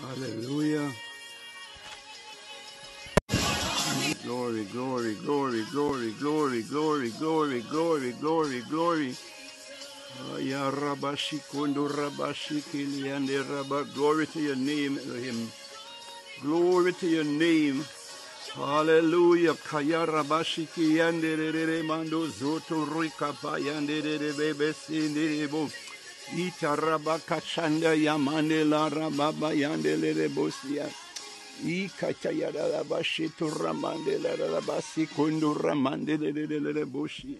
Hallelujah. Glory, glory, glory, glory, glory, glory, glory, glory, glory, glory. Ya Rabashi Kundu Rabashi Kiliande Rabba. Glory to your name, Elohim. Glory to your name. Hallelujah. Kayara bashiki yanderere mando zoto rika bayanderere bebe sindirebo. Itaraba kachanda yamande la rababa yandelere bosia. Ikatayara la bashitu ramande la rabasi kundu ramande lere boshi.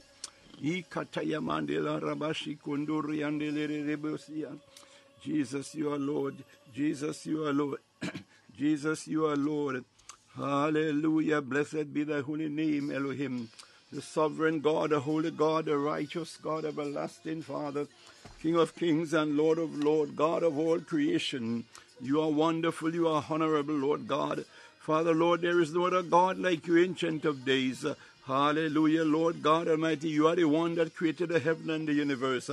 Ikatayamande la rabashi kundu yandelere bosia. Jesus, you are Lord. Jesus, you are Lord. Jesus, you are Lord. Hallelujah. Blessed be thy holy name, Elohim. The sovereign God, the holy God, the righteous God, everlasting Father, King of kings and Lord of lords, God of all creation. You are wonderful, you are honorable, Lord God. Father, Lord, there is no other God like you, ancient of days. Hallelujah, Lord God Almighty. You are the one that created the heaven and the universe.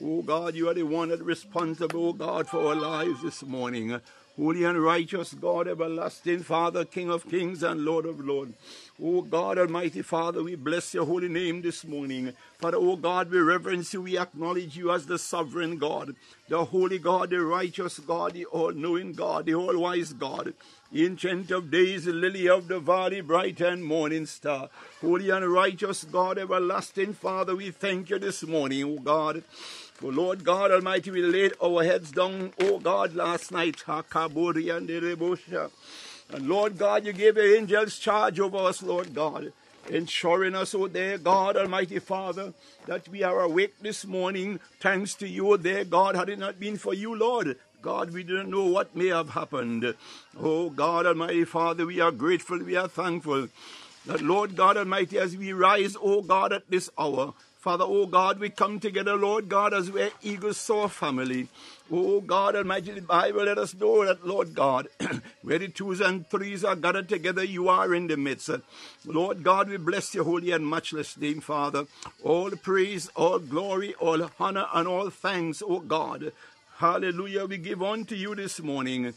Oh God, you are the one that responsible, oh God, for our lives this morning. Holy and righteous God, everlasting Father, King of kings and Lord of lords. Oh God, Almighty Father, we bless your holy name this morning. Father, oh God, we reverence you, we acknowledge you as the sovereign God, the holy God, the righteous God, the all knowing God, the all wise God. Ancient of days, lily of the valley, bright and morning star. Holy and righteous God, everlasting Father, we thank you this morning, O God. For Lord God Almighty, we laid our heads down, O God, last night. And Lord God, you gave your angels charge over us, Lord God, ensuring us, oh dear God, Almighty Father, that we are awake this morning. Thanks to you, oh dear God, had it not been for you, Lord. God, we don't know what may have happened. Oh God, Almighty Father, we are grateful, we are thankful that, Lord God Almighty, as we rise, oh God, at this hour, Father, oh God, we come together, Lord God, as we're Eagle Soar family. Oh God Almighty, the Bible let us know that, Lord God, where the twos and threes are gathered together, you are in the midst. Lord God, we bless your holy and matchless name, Father. All praise, all glory, all honor, and all thanks, oh God. Hallelujah, we give unto you this morning.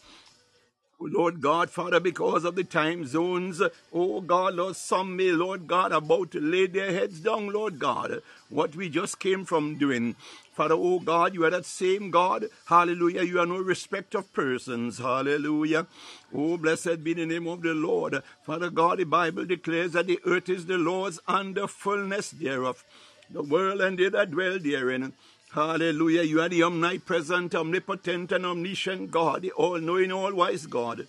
Lord God, Father, because of the time zones, oh God, Lord, some may, Lord God, about to lay their heads down, Lord God, what we just came from doing. Father, oh God, you are that same God. Hallelujah. You are no respect of persons. Hallelujah. Oh, blessed be the name of the Lord. Father God, the Bible declares that the earth is the Lord's and the fullness thereof, the world and they that dwell therein. Hallelujah. You are the omnipresent, omnipotent, and omniscient God, the all knowing, all wise God.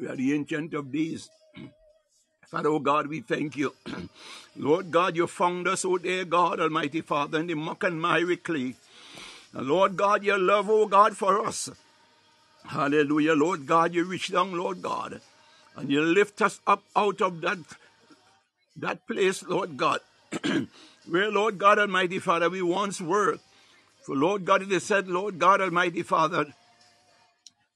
You are the ancient of days. Father, oh God, we thank you. Lord God, you found us, oh dear God, Almighty Father, in the muck and miry clay. Lord God, your love, oh God, for us. Hallelujah. Lord God, you reach down, Lord God, and you lift us up out of that, that place, Lord God, where, Lord God Almighty Father, we once were. For Lord God, it is said, Lord God Almighty Father,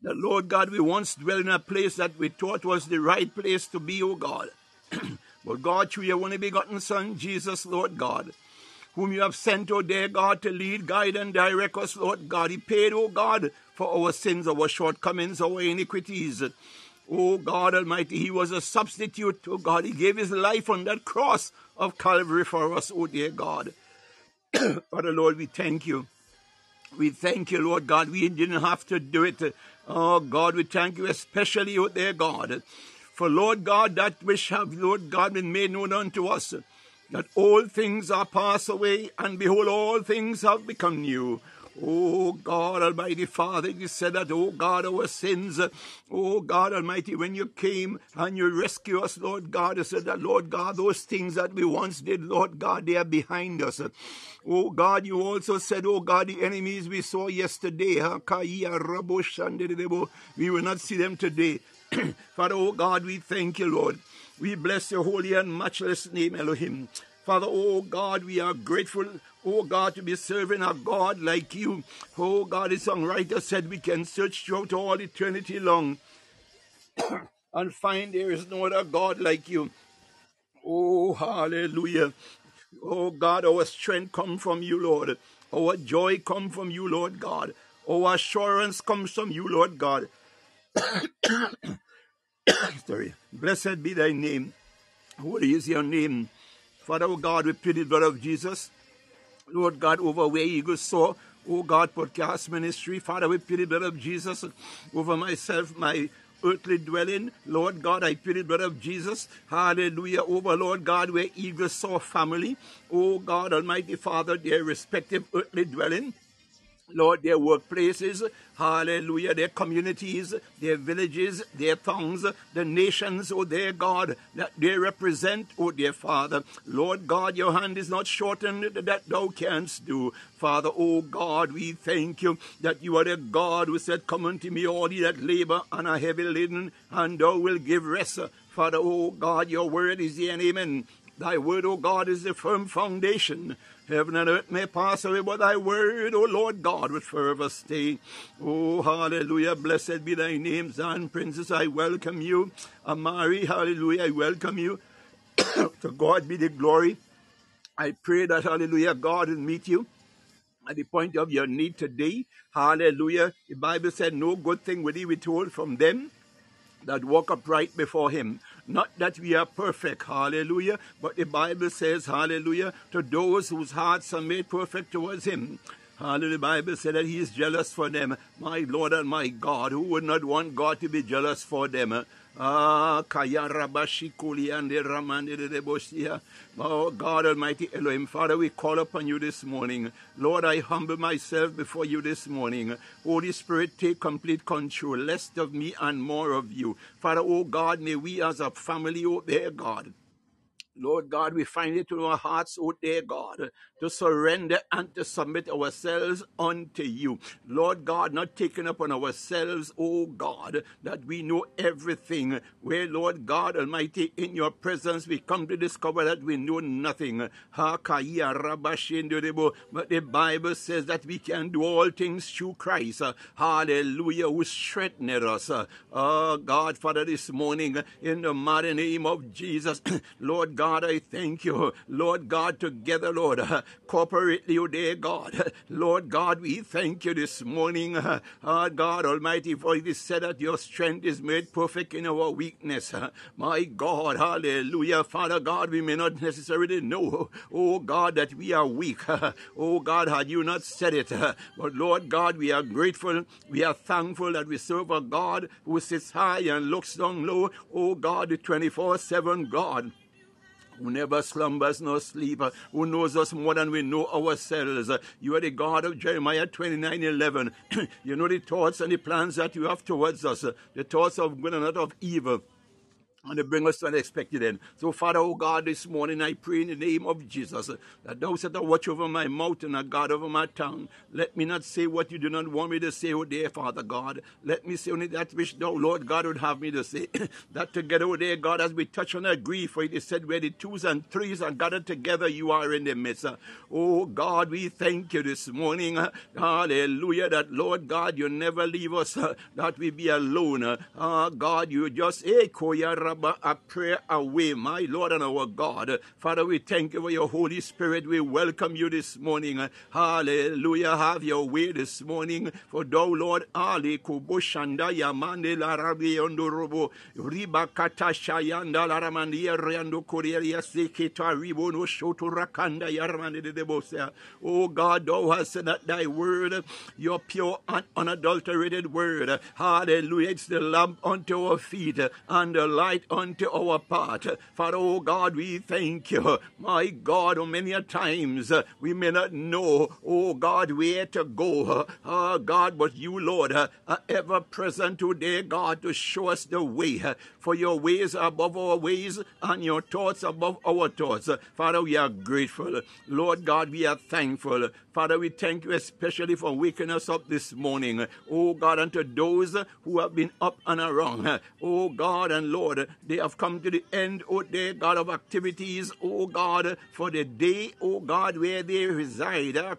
that Lord God, we once dwelt in a place that we thought was the right place to be, O God. but God, through your only begotten Son, Jesus, Lord God, whom you have sent, O dear God, to lead, guide, and direct us, Lord God. He paid, O God, for our sins, our shortcomings, our iniquities. O God Almighty, He was a substitute, O God. He gave His life on that cross of Calvary for us, O dear God. Father Lord, we thank you. We thank you, Lord God. We didn't have to do it. Oh God, we thank you especially, O dear God. For Lord God, that which have, Lord God, been made known unto us that all things are passed away, and behold, all things have become new. Oh God Almighty Father, you said that, oh God, our sins, oh God Almighty, when you came and you rescued us, Lord God, you said that, Lord God, those things that we once did, Lord God, they are behind us. Oh God, you also said, oh God, the enemies we saw yesterday, we will not see them today. Father, oh God, we thank you, Lord. We bless your holy and matchless name, Elohim. Father, oh God, we are grateful, oh God, to be serving a God like you. Oh God, the songwriter said we can search throughout all eternity long and find there is no other God like you. Oh, hallelujah. Oh God, our strength come from you, Lord. Our joy come from you, Lord God. Our assurance comes from you, Lord God. Sorry. Blessed be thy name. Holy is your name. Father, oh God, we plead the blood of Jesus. Lord God, over where eagles soar. Oh God, podcast ministry. Father, we plead the blood of Jesus over myself, my earthly dwelling. Lord God, I plead the blood of Jesus. Hallelujah. Over, Lord God, where eagles soar family. Oh God, Almighty Father, their respective earthly dwelling. Lord, their workplaces, hallelujah, their communities, their villages, their tongues, the nations, oh their God, that they represent, oh dear Father. Lord God, your hand is not shortened that thou canst do. Father, oh God, we thank you that you are the God who said, Come unto me, all ye that labor and are heavy laden, and thou will give rest. Father, oh God, your word is the amen. Thy word, O God, is the firm foundation. Heaven and earth may pass away, but thy word, O Lord God, would forever stay. Oh, hallelujah. Blessed be thy name, Zion Princess. I welcome you. Amari, hallelujah. I welcome you. to God be the glory. I pray that, hallelujah, God will meet you at the point of your need today. Hallelujah. The Bible said, No good thing will he withhold from them that walk upright before him. Not that we are perfect, hallelujah, but the Bible says, hallelujah, to those whose hearts are made perfect towards him. Hallelujah. The Bible said that he is jealous for them. My Lord and my God, who would not want God to be jealous for them? Ah. Oh, God Almighty Elohim, Father, we call upon you this morning. Lord, I humble myself before you this morning. Holy Spirit, take complete control, less of me and more of you. Father, oh God, may we as a family, oh dear God, Lord God, we find it in our hearts, oh dear God, to surrender and to submit ourselves unto you. Lord God, not taking upon ourselves, oh God, that we know everything. Where, Lord God Almighty, in your presence we come to discover that we know nothing. But the Bible says that we can do all things through Christ. Hallelujah, who strengthened us. Oh God, Father, this morning, in the mighty name of Jesus, Lord God, God, I thank you. Lord God, together, Lord, uh, corporately, oh dear God. Lord God, we thank you this morning, uh, God Almighty, for it is said that your strength is made perfect in our weakness. Uh, my God, hallelujah. Father God, we may not necessarily know, oh God, that we are weak. oh God, had you not said it. but Lord God, we are grateful. We are thankful that we serve a God who sits high and looks down low. Oh God, the 24 7 God who never slumbers nor sleep, who knows us more than we know ourselves. You are the God of Jeremiah 29 11. you know the thoughts and the plans that you have towards us, the thoughts of good and not of evil and to bring us to an expected end. So, Father, oh God, this morning I pray in the name of Jesus that thou set a watch over my mouth and a guard over my tongue. Let me not say what you do not want me to say, oh dear Father God. Let me say only that which thou, Lord God, would have me to say. that together, oh dear God, as we touch and agree, for it is said, where the twos and threes are gathered together, you are in the midst. Oh God, we thank you this morning. Hallelujah, that Lord God, you never leave us, that we be alone. Ah, God, you just, eh, a prayer away, my Lord and our God. Father, we thank you for your Holy Spirit. We welcome you this morning. Hallelujah. Have your way this morning. For thou, Lord, Ali Kubushanda Yamande Larabi Ondorobo Riba Kata Shayanda Laramandia Riando Korea Sekita Ribo no Shoto Rakanda Yaramande de Bosa. Oh God, thou hast said that thy word, your pure and unadulterated word. Hallelujah. It's the lamp unto our feet and the light unto our path. Father, oh God, we thank you. My God, oh, many a times uh, we may not know, oh God, where to go. Oh God, but you, Lord, uh, are ever present today, God, to show us the way. For your ways are above our ways and your thoughts above our thoughts. Father, we are grateful. Lord God, we are thankful. Father, we thank you especially for waking us up this morning. Oh God, unto those who have been up and around. Oh God and Lord, they have come to the end, oh dear God, of activities, oh God, for the day, oh God, where they reside. I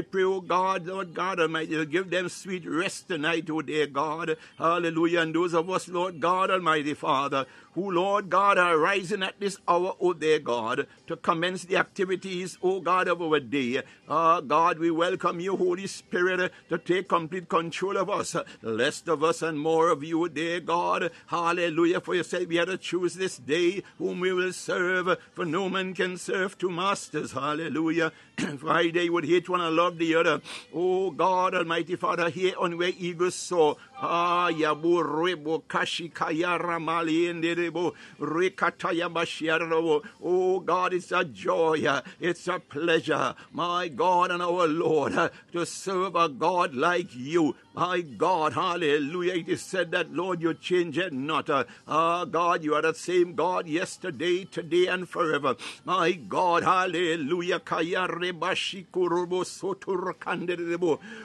pray, oh God, Lord God Almighty, give them sweet rest tonight, oh dear God. Hallelujah. And those of us, Lord God Almighty Father, who, Lord God, are rising at this hour, O dear God, to commence the activities, O God, of our day. Ah, God, we welcome you, Holy Spirit, to take complete control of us. Less of us and more of you, dear God. Hallelujah. For you said we had to choose this day whom we will serve, for no man can serve two masters. Hallelujah. Friday would hate one and love the other. Oh God, Almighty Father, here on where eagles soar. Ah, yabu rebo kashi kayara mali enderebo rekataya bashiarobo. Oh God, it's a joy, it's a pleasure, my God and our Lord, to serve a God like you. My God, hallelujah. It is said that, Lord, you change it not. Ah, uh, God, you are the same God yesterday, today, and forever. My God, hallelujah.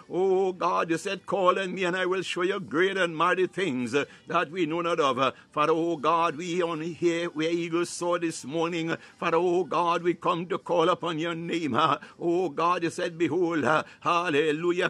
Oh, God, you said, call on me and I will show you great and mighty things that we know not of. Father, oh God, we only hear where eagles soar this morning. Father, oh God, we come to call upon your name. Oh God, you said, behold, hallelujah.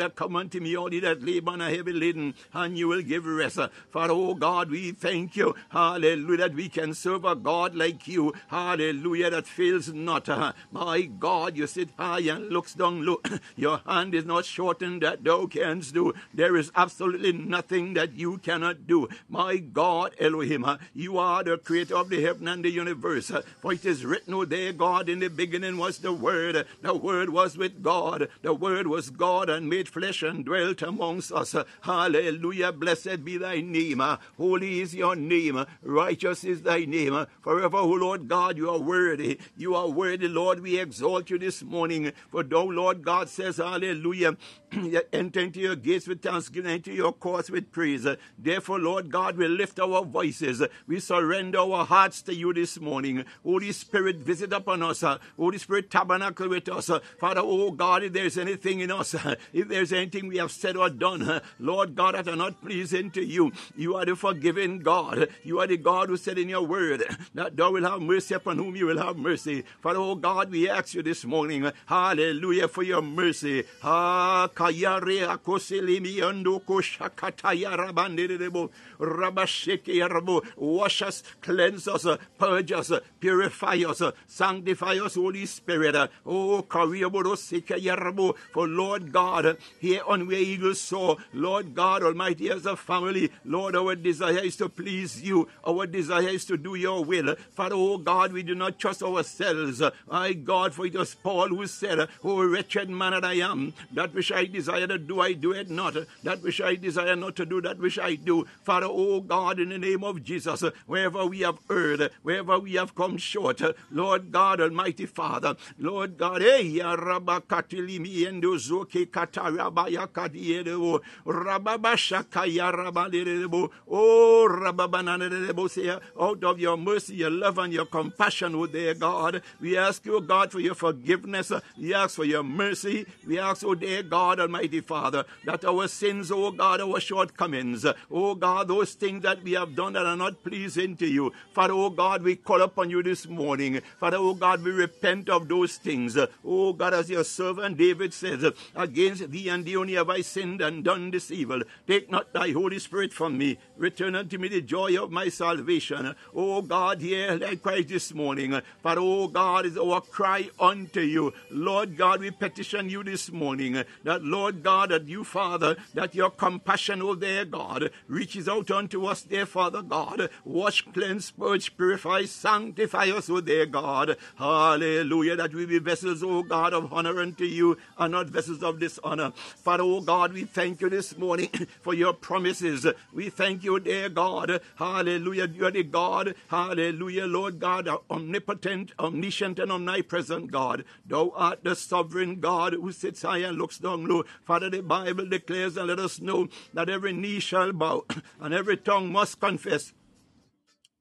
And come unto me, all ye that labor and are heavy laden, and you will give rest. For, oh God, we thank you. Hallelujah, that we can serve a God like you. Hallelujah, that fails not. My God, you sit high and looks down low. Your hand is not shortened that thou canst do. There is absolutely nothing that you cannot do. My God, Elohim, you are the creator of the heaven and the universe. For it is written, O there, God, in the beginning was the Word. The Word was with God. The Word was God and made flesh and dwelt amongst us. Hallelujah. Blessed be thy name. Holy is your name. Righteous is thy name. Forever, O Lord God, you are worthy. You are worthy, Lord. We exalt you this morning. For thou, Lord God, says, Hallelujah. Enter into your gates with thanksgiving, into your courts with praise. Therefore, Lord God, we lift our voices. We surrender our hearts to you this morning. Holy Spirit, visit upon us. Holy Spirit, tabernacle with us. Father, oh God, if there's anything in us, if there's anything we have said or done, Lord God, that are not pleasing to you, you are the forgiving God. You are the God who said in your word that thou will have mercy upon whom you will have mercy. Father, oh God, we ask you this morning, hallelujah, for your mercy. Ah, kayare akoselimi ando koshakataya rabandirebo rabasheke yarabo. Wash us, cleanse us, purge us, purify us, sanctify us, Holy Spirit. Oh, kariyabodoseke yarabo. For Lord God, here on where eagles soar, Lord God Almighty, as a family, Lord, our desire is to please you. Our desire is to do your will. Father, oh God, we do not trust ourselves. My God, for it was Paul who said, Oh, wretched man that I am, that which I desire to do, I do it not. That which I desire not to do, that which I do. Father, oh God, in the name of Jesus, wherever we have erred, wherever we have come short, Lord God, Almighty Father, Lord God, eh, rabakatilimi endozoke katarabaya kadiedo, rababashakaya rabalerebo, oh, rababananebo, say, out of your mercy, your love, and your compassion, oh dear God, we ask you, God, for your forgiveness. We ask for your mercy. We ask, oh dear God, Almighty Father, that our sins, oh God, our shortcomings, oh God, those things that we have done that are not pleasing to you. Father, oh God, we call upon you this morning. Father, oh God, we repent of those things. Oh God, as your servant David says, against thee and thee only have I sinned and done this evil. Take not thy Holy Spirit from me. Return unto me the joy of my salvation. O God, hear thy cry this morning. For, O oh God, is our cry unto you. Lord God, we petition you this morning that, Lord God, that you, Father, that your compassion, O dear God, reaches out unto us, dear Father God. Wash, cleanse, purge, purify, sanctify us, O dear God. Hallelujah. That we be vessels, O God, of honor unto you and not vessels of dishonor. Father, O God, we thank you this morning for your promises. We thank you, dear God. Hallelujah. You are the God. Hallelujah, Lord God, omnipotent, omniscient, and omnipresent God. Thou art the sovereign God who sits high and looks down low. Father, the Bible declares and let us know that every knee shall bow and every tongue must confess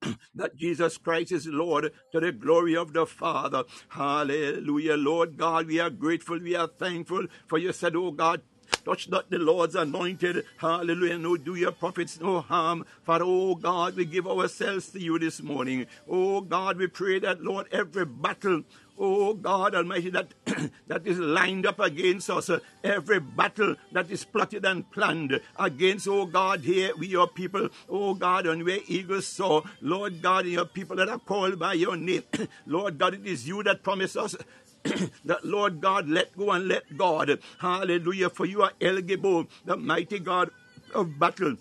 that Jesus Christ is Lord to the glory of the Father. Hallelujah. Lord God, we are grateful. We are thankful for you said, Oh God, Touch not the Lord's anointed. Hallelujah. No, do your prophets no harm. For, oh God, we give ourselves to you this morning. Oh God, we pray that, Lord, every battle Oh God Almighty, that that is lined up against us, uh, every battle that is plotted and planned against, oh God, here we your people, oh God, and where eagles soar, Lord God, your people that are called by your name, Lord God, it is you that promise us that Lord God, let go and let God. Hallelujah. For you are El Gibor, the mighty God of battle.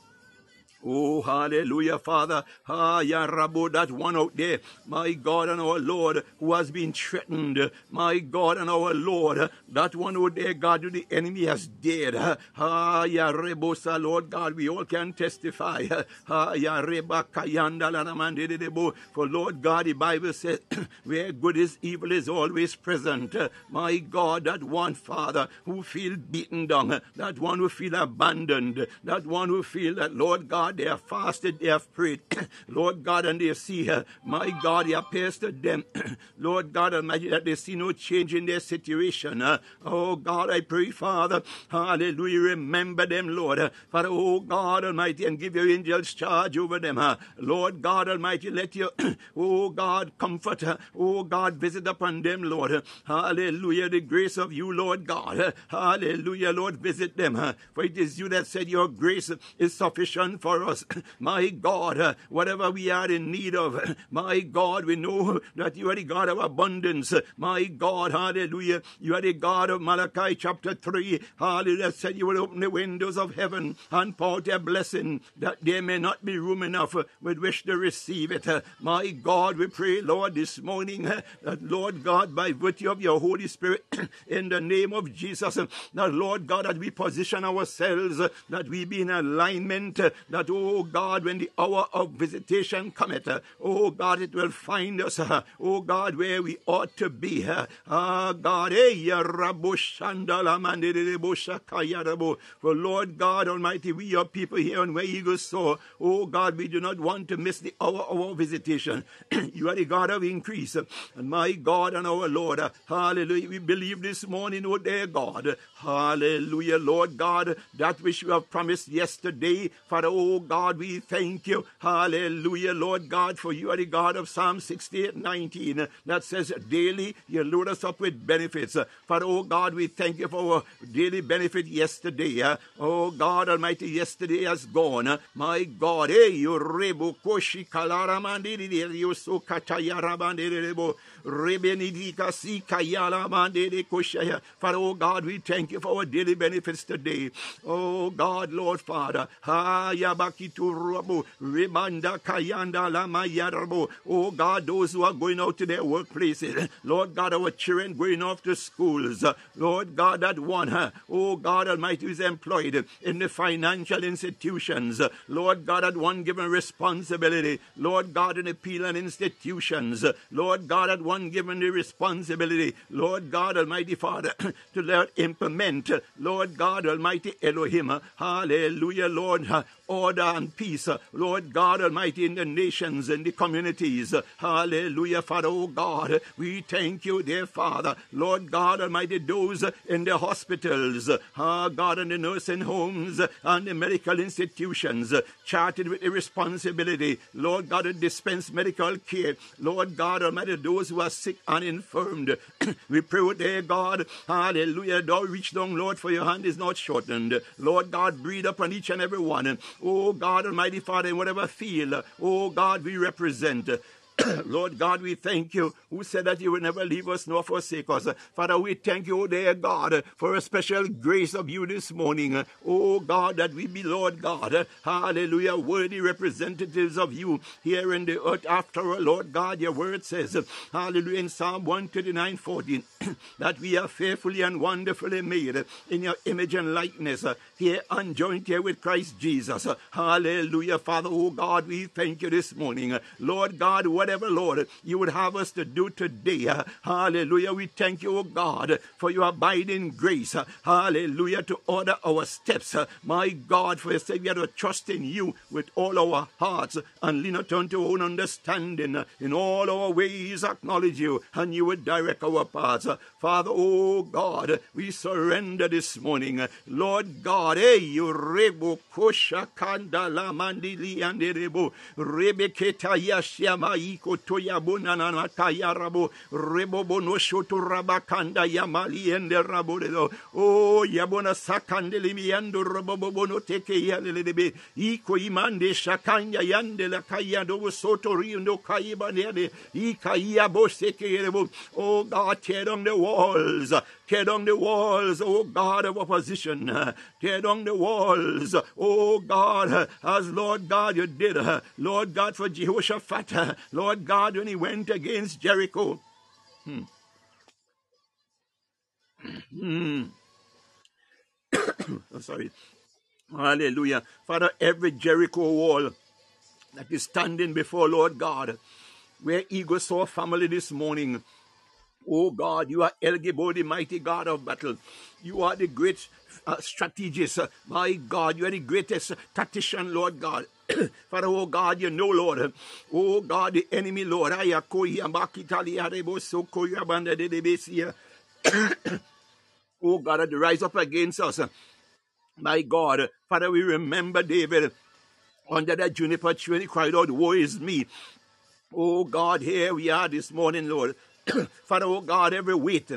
Oh, hallelujah, Father. Ah, ya Rabo, that one out there, my God and our Lord, who has been threatened. My God and our Lord, that one out there, God, who the enemy has dared. Ah, ya Rebosa, Lord God, we all can testify. Ah, ya Reba Kayanda Lanamandebo. For Lord God, the Bible says, where good is, evil is always present. My God, that one Father who feel beaten down, that one who feel abandoned, that one who feel that, Lord God, God, they have fasted, they have prayed, Lord God, and they see, uh, my God, He appears to them, Lord God Almighty, that they see no change in their situation. Uh, oh God, I pray, Father, hallelujah, remember them, Lord, uh, Father, oh God Almighty, and give your angels charge over them. Uh, Lord God Almighty, let your, oh God, comfort, uh, oh God, visit upon them, Lord. Uh, hallelujah, the grace of you, Lord God. Uh, hallelujah, Lord, visit them. Uh, for it is you that said your grace is sufficient for us. My God, uh, whatever we are in need of, my God, we know that you are the God of abundance. My God, hallelujah. You are the God of Malachi chapter 3. Hallelujah. Said you will open the windows of heaven and pour a blessing that there may not be room enough with which to receive it. My God, we pray, Lord, this morning uh, that, Lord God, by virtue of your Holy Spirit, in the name of Jesus, uh, that, Lord God, that we position ourselves, uh, that we be in alignment, that, oh God, when the hour of visitation cometh, oh God, it will find us, oh God, where we ought to be. Uh. Ah, God, eh, for Lord God Almighty, we are people here on where eagles soar. Oh God, we do not want to miss the hour of our visitation. you are the God of increase, and my God and our Lord. Hallelujah. We believe this morning, oh dear God. Hallelujah, Lord God, that which you have promised yesterday. Father, oh God, we thank you. Hallelujah, Lord God, for you are the God of Psalm 68 19 that says, Daily you load us up with benefits. Father, oh God, we thank you for our daily benefit yesterday. Oh God Almighty, yesterday has gone. My God, hey, you rebu koshi kalaramandiri, you so Father, oh God, we thank you for our daily benefits today. Oh God, Lord Father. Oh God, those who are going out to their workplaces, Lord God, our children going off to schools, Lord God, that one, oh God Almighty, is employed in the financial institutions, Lord God, that one given responsibility, Lord God, in the appealing institutions, Lord God, that one given the responsibility, Lord God Almighty Father, to let implement, Lord God Almighty Elohim, hallelujah, Lord, order and peace, Lord God Almighty, in the nations and the communities. Hallelujah, Father, oh God. We thank you, dear Father. Lord God Almighty, those in the hospitals, ah, God, in the nursing homes and the medical institutions, charted with the responsibility, Lord God, to dispense medical care. Lord God Almighty, those who are sick and infirmed, we pray, oh dear God, hallelujah, thou reach down, Lord, for your hand is not shortened. Lord God, breathe upon each and every one. Oh God Almighty Father, in whatever field, oh God, we represent. Lord God, we thank you who said that you will never leave us nor forsake us. Father, we thank you, dear God, for a special grace of you this morning. Oh God, that we be, Lord God, hallelujah, worthy representatives of you here in the earth. After all, Lord God, your word says, hallelujah, in Psalm 139 14, that we are fearfully and wonderfully made in your image and likeness, here joined here with Christ Jesus. Hallelujah, Father, oh God, we thank you this morning. Lord God, whatever, Lord, you would have us to do today. Hallelujah. We thank you, O God, for your abiding grace. Hallelujah. To order our steps. My God, for you said we are to trust in you with all our hearts and lean not unto our own understanding. In all our ways acknowledge you and you would direct our paths. Father, oh God, we surrender this morning. Lord God, hey, you rebo kosha kandala mandili and rebo rebeketa yashama rabo rebo bono shoto rabakanda yamali ende rabo dedo oh yabona sakandeli miando rabo bono teke yalelebe iko imande shakanya yande la kaya do soto rindo kaiba nede ikaya boseke rebo oh God tear down the walls tear down the walls oh God of opposition. Tear down the walls oh God as Lord God you did. Lord God for Jehoshaphat. Lord God when he went against Jericho. Hmm. Hmm. oh, sorry. Hallelujah. Father every Jericho wall that is standing before Lord God where Eagle Soar family this morning Oh God, you are El Gibor, the mighty God of battle. You are the great uh, strategist. Uh, my God, you are the greatest tactician, Lord God. Father, oh God, you know, Lord. Oh God, the enemy, Lord. oh God, to rise up against us. My God, Father, we remember David under that juniper tree he cried out, Woe is me. Oh God, here we are this morning, Lord. Father, oh God, every weight,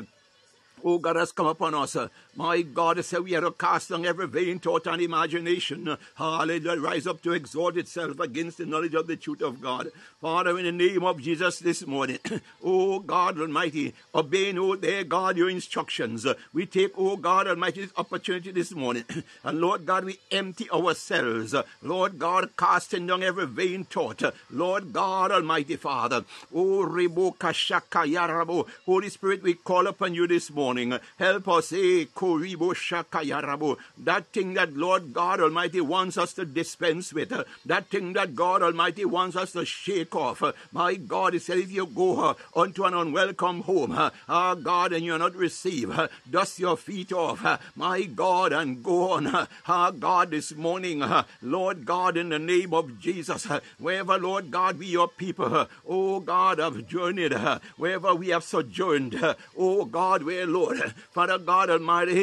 oh God, has come upon us. Uh, My God, said we are cast down every vain thought and imagination. Hallelujah. Rise up to exalt itself against the knowledge of the truth of God. Father, in the name of Jesus this morning, oh God Almighty, obeying, oh dear God, your instructions. We take, oh God Almighty, this opportunity this morning. And Lord God, we empty ourselves. Lord God, casting down every vain thought. Lord God Almighty Father. Oh Rebo Kashaka Yarabo. Holy Spirit, we call upon you this morning. Help us, eh? That thing that Lord God Almighty wants us to dispense with, uh, that thing that God Almighty wants us to shake off. Uh, my God, He said, if you go uh, unto an unwelcome home, our God, and you're not received, uh, dust your feet off, uh, my God, and go on. Our God, this morning, Lord God, in the name of Jesus, wherever, Lord God, we your people, oh God, have journeyed, wherever we have sojourned, oh God, where, Lord, Father God Almighty,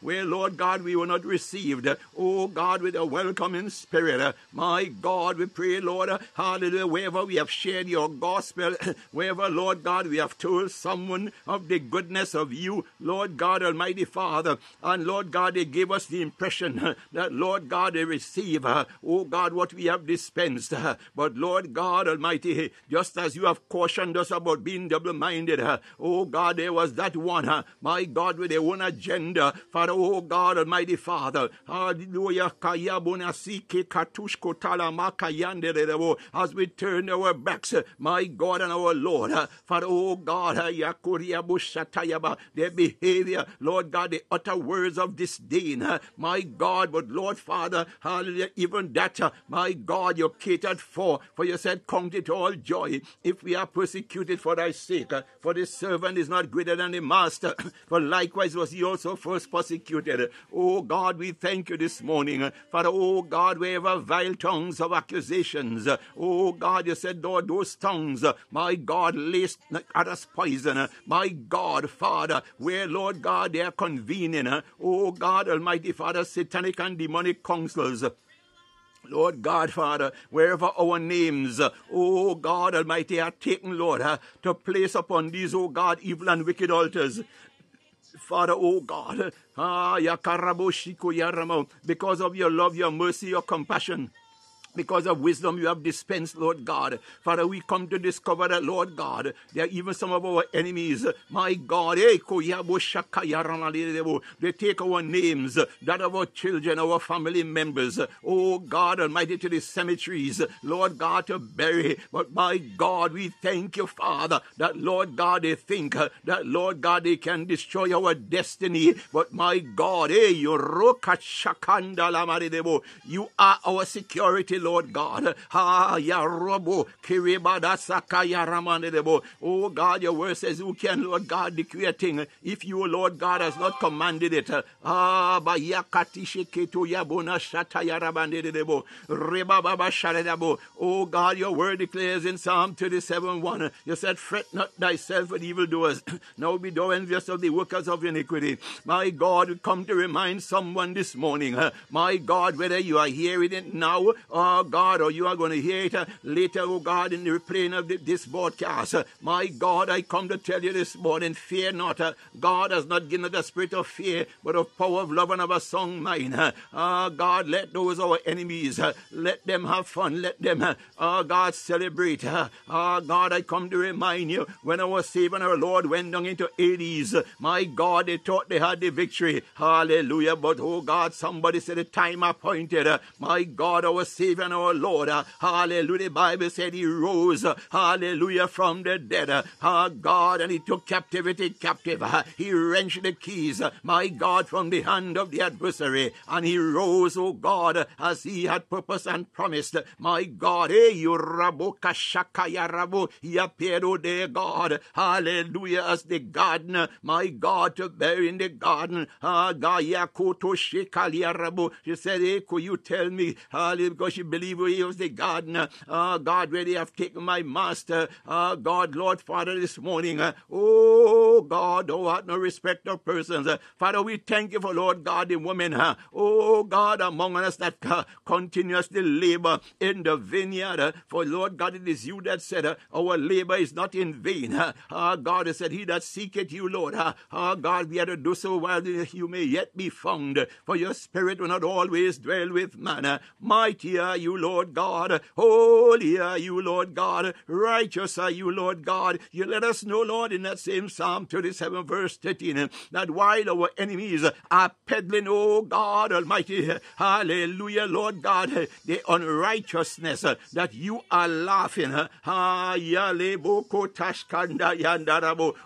where, Lord God, we were not received. Oh God, with a welcoming spirit. My God, we pray, Lord, hallelujah, wherever we have shared your gospel, wherever, Lord God, we have told someone of the goodness of you, Lord God, Almighty Father, and Lord God, they gave us the impression that, Lord God, they receive, oh God, what we have dispensed. But Lord God Almighty, just as you have cautioned us about being double minded, Oh God, there was that one, uh, my God, with a one agenda. Father, oh God, Almighty Father. Hallelujah. As we turn our backs, uh, my God and our Lord. Uh, Father, oh God, uh, their behavior, Lord God, they utter words of disdain. My God, but Lord Father, hallelujah, even that, my God, you catered for. For you said, count it all joy if we are persecuted for thy sake. For the servant is not greater than the master, for likewise was he also first persecuted. Oh God, we thank you this morning. Father, oh God, wherever vile tongues of accusations, oh God, you said, Lord, those tongues, my God, laced at us poison. My God, Father, where, Lord God, they are convening. Oh God, Almighty Father, satanic and demonic councils. Lord God, Father, wherever our names, oh God Almighty, are taken, Lord, to place upon these, oh God, evil and wicked altars. Father, oh God, ah, because of your love, your mercy, your compassion because of wisdom you have dispensed, Lord God. Father, we come to discover that, Lord God, there are even some of our enemies. My God, they take our names, that of our children, our family members, oh God Almighty, to the cemeteries, Lord God, to bury. But my God, we thank you, Father, that, Lord God, they think that, Lord God, they can destroy our destiny. But my God, eh, you are our security, Lord. God. Oh God, your word says, Who can, Lord God, decree a thing if you, Lord God, has not commanded it? Ah. Oh God, your word declares in Psalm 37 1, you said, Fret not thyself with evildoers, now be thou envious of the workers of iniquity. My God, come to remind someone this morning, my God, whether you are hearing it now or oh God, or you are going to hear it uh, later, oh God, in the replaying of this broadcast. Uh, my God, I come to tell you this morning, fear not. Uh, God has not given us the spirit of fear, but of power of love and of a song mind. Ah, God, let those our enemies, let them have fun. Let them, ah, God, celebrate. Ah, God, I come to remind you, when our Savior and our Lord went down into Hades, my God, they thought they had the victory. Hallelujah. But, oh God, somebody said the time appointed. My God, our Savior and our Lord. Hallelujah. The Bible said he rose, hallelujah, from the dead. Ah, God, and he took captivity captive. He wrenched the keys, my God, from the hand of the adversary. And he rose, O God, as he had purpose and promised. My God, eh, you rabo kashakaya. He appeared, oh dear God, hallelujah, as the gardener, my God, to bury in the garden. Ah, God, yakoto shekalia. She said, hey, could you tell me, hallelujah, because she believe he was the gardener. Oh, God, where they have taken my master. Oh, God, Lord, Father, this morning. Uh, oh, God, oh, what no respect of persons. Uh, Father, we thank you for, Lord God, the woman. Uh, oh, God, among us that uh, continuously labor in the vineyard. Uh, for, Lord God, it is you that said, uh, our labor is not in vain. Uh, uh, God has said, he that seeketh you, Lord. Uh, uh, God, we are to do so while you may yet be found. For your spirit will not always dwell with man. Uh, mighty are you, Lord God. Holy are you, Lord God. Righteous are you, Lord God. You let us know, Lord, in that same Psalm 37, verse 13, that while our enemies are peddling, oh God Almighty, hallelujah, Lord God, the unrighteousness that you are laughing.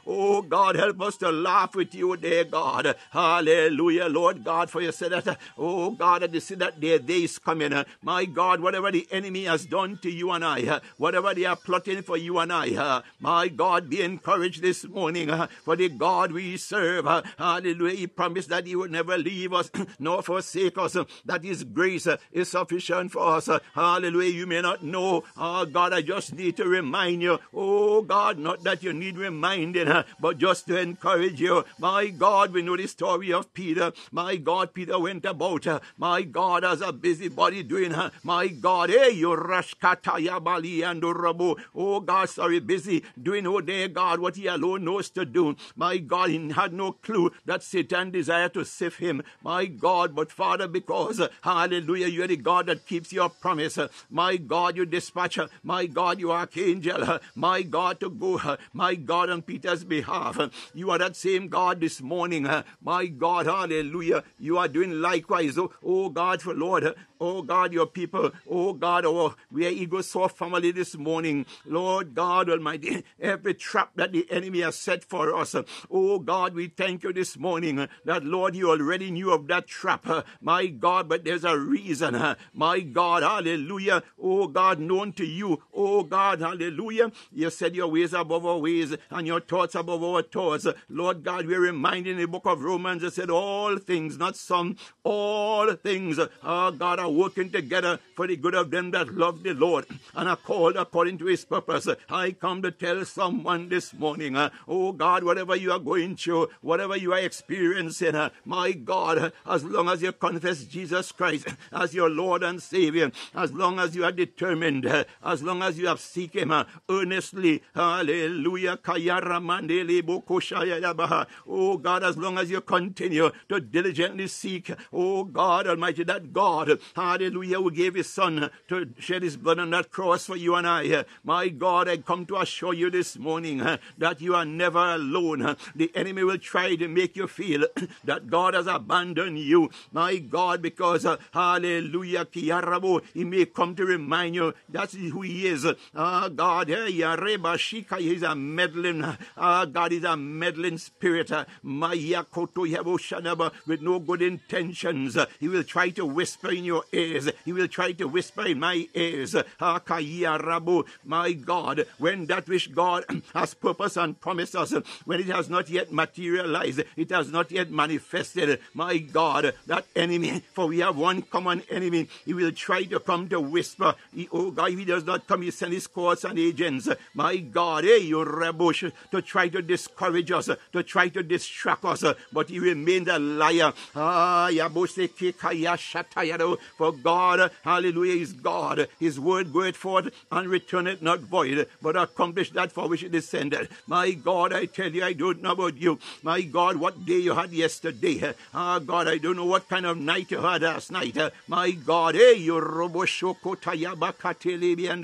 Oh God, help us to laugh with you, dear God. Hallelujah, Lord God, for you said that, oh God, that you see that day, day is coming. My God, God, whatever the enemy has done to you and I, uh, whatever they are plotting for you and I, uh, my God, be encouraged this morning uh, for the God we serve. Uh, hallelujah. He promised that He would never leave us nor forsake us, uh, that His grace uh, is sufficient for us. Hallelujah. You may not know. Oh, God, I just need to remind you. Oh, God, not that you need reminding, but just to encourage you. My God, we know the story of Peter. My God, Peter went about, my God, as a busybody doing, my my God, hey, you bali and rabu. Oh God, sorry, busy doing, oh dear God, what he alone knows to do. My God, he had no clue that Satan desired to sift him. My God, but Father, because, hallelujah, you're the God that keeps your promise. My God, you dispatcher. My God, you archangel. My God, to go, my God, on Peter's behalf. You are that same God this morning. My God, hallelujah. You are doing likewise. Oh, oh God, for Lord, oh God, your people people, oh God, oh, we are Eagle Soar family this morning. Lord God Almighty, every trap that the enemy has set for us, oh God, we thank you this morning that, Lord, you already knew of that trap, my God, but there's a reason, my God, hallelujah, oh God, known to you, oh God, hallelujah. You said your ways above our ways and your thoughts above our thoughts. Lord God, we're reminded in the book of Romans, it said all things, not some, all things, oh God, are working together for the good of them that love the Lord and are called according to his purpose. I come to tell someone this morning, uh, oh God, whatever you are going through, whatever you are experiencing, uh, my God, as long as you confess Jesus Christ as your Lord and Savior, as long as you are determined, uh, as long as you have seek him earnestly, hallelujah, oh God, as long as you continue to diligently seek, oh God Almighty, that God, hallelujah, who gave his son uh, to shed his blood on that cross for you and I. Uh, my God, I come to assure you this morning uh, that you are never alone. The enemy will try to make you feel that God has abandoned you. My God, because hallelujah, he may come to remind you that's who he is. Ah, ah, God, he's a meddling, ah, God is a meddling spirit. With no good intentions. He will try to whisper in your ears. He will try to whisper in my ears. Rabu, My God, when that which God has purpose and promised us, when it has not yet materialized, it has not yet manifested. My God, that enemy, for we have one common enemy, he will try to come to whisper. He, oh God, if he does not come, he send his courts and agents. My God, hey, you rebush, to try to discourage us, to try to distract us, but he remains a liar. Ah, for God, hallelujah, is God. His word goeth forth and returneth not void, but accomplish that for which it is sent. My God, I tell you, I don't know about you. My God, what day you had yesterday. Ah, God, I don't know what kind of night you had last night. My God, hey, you robo shoko tayabakatelebi and.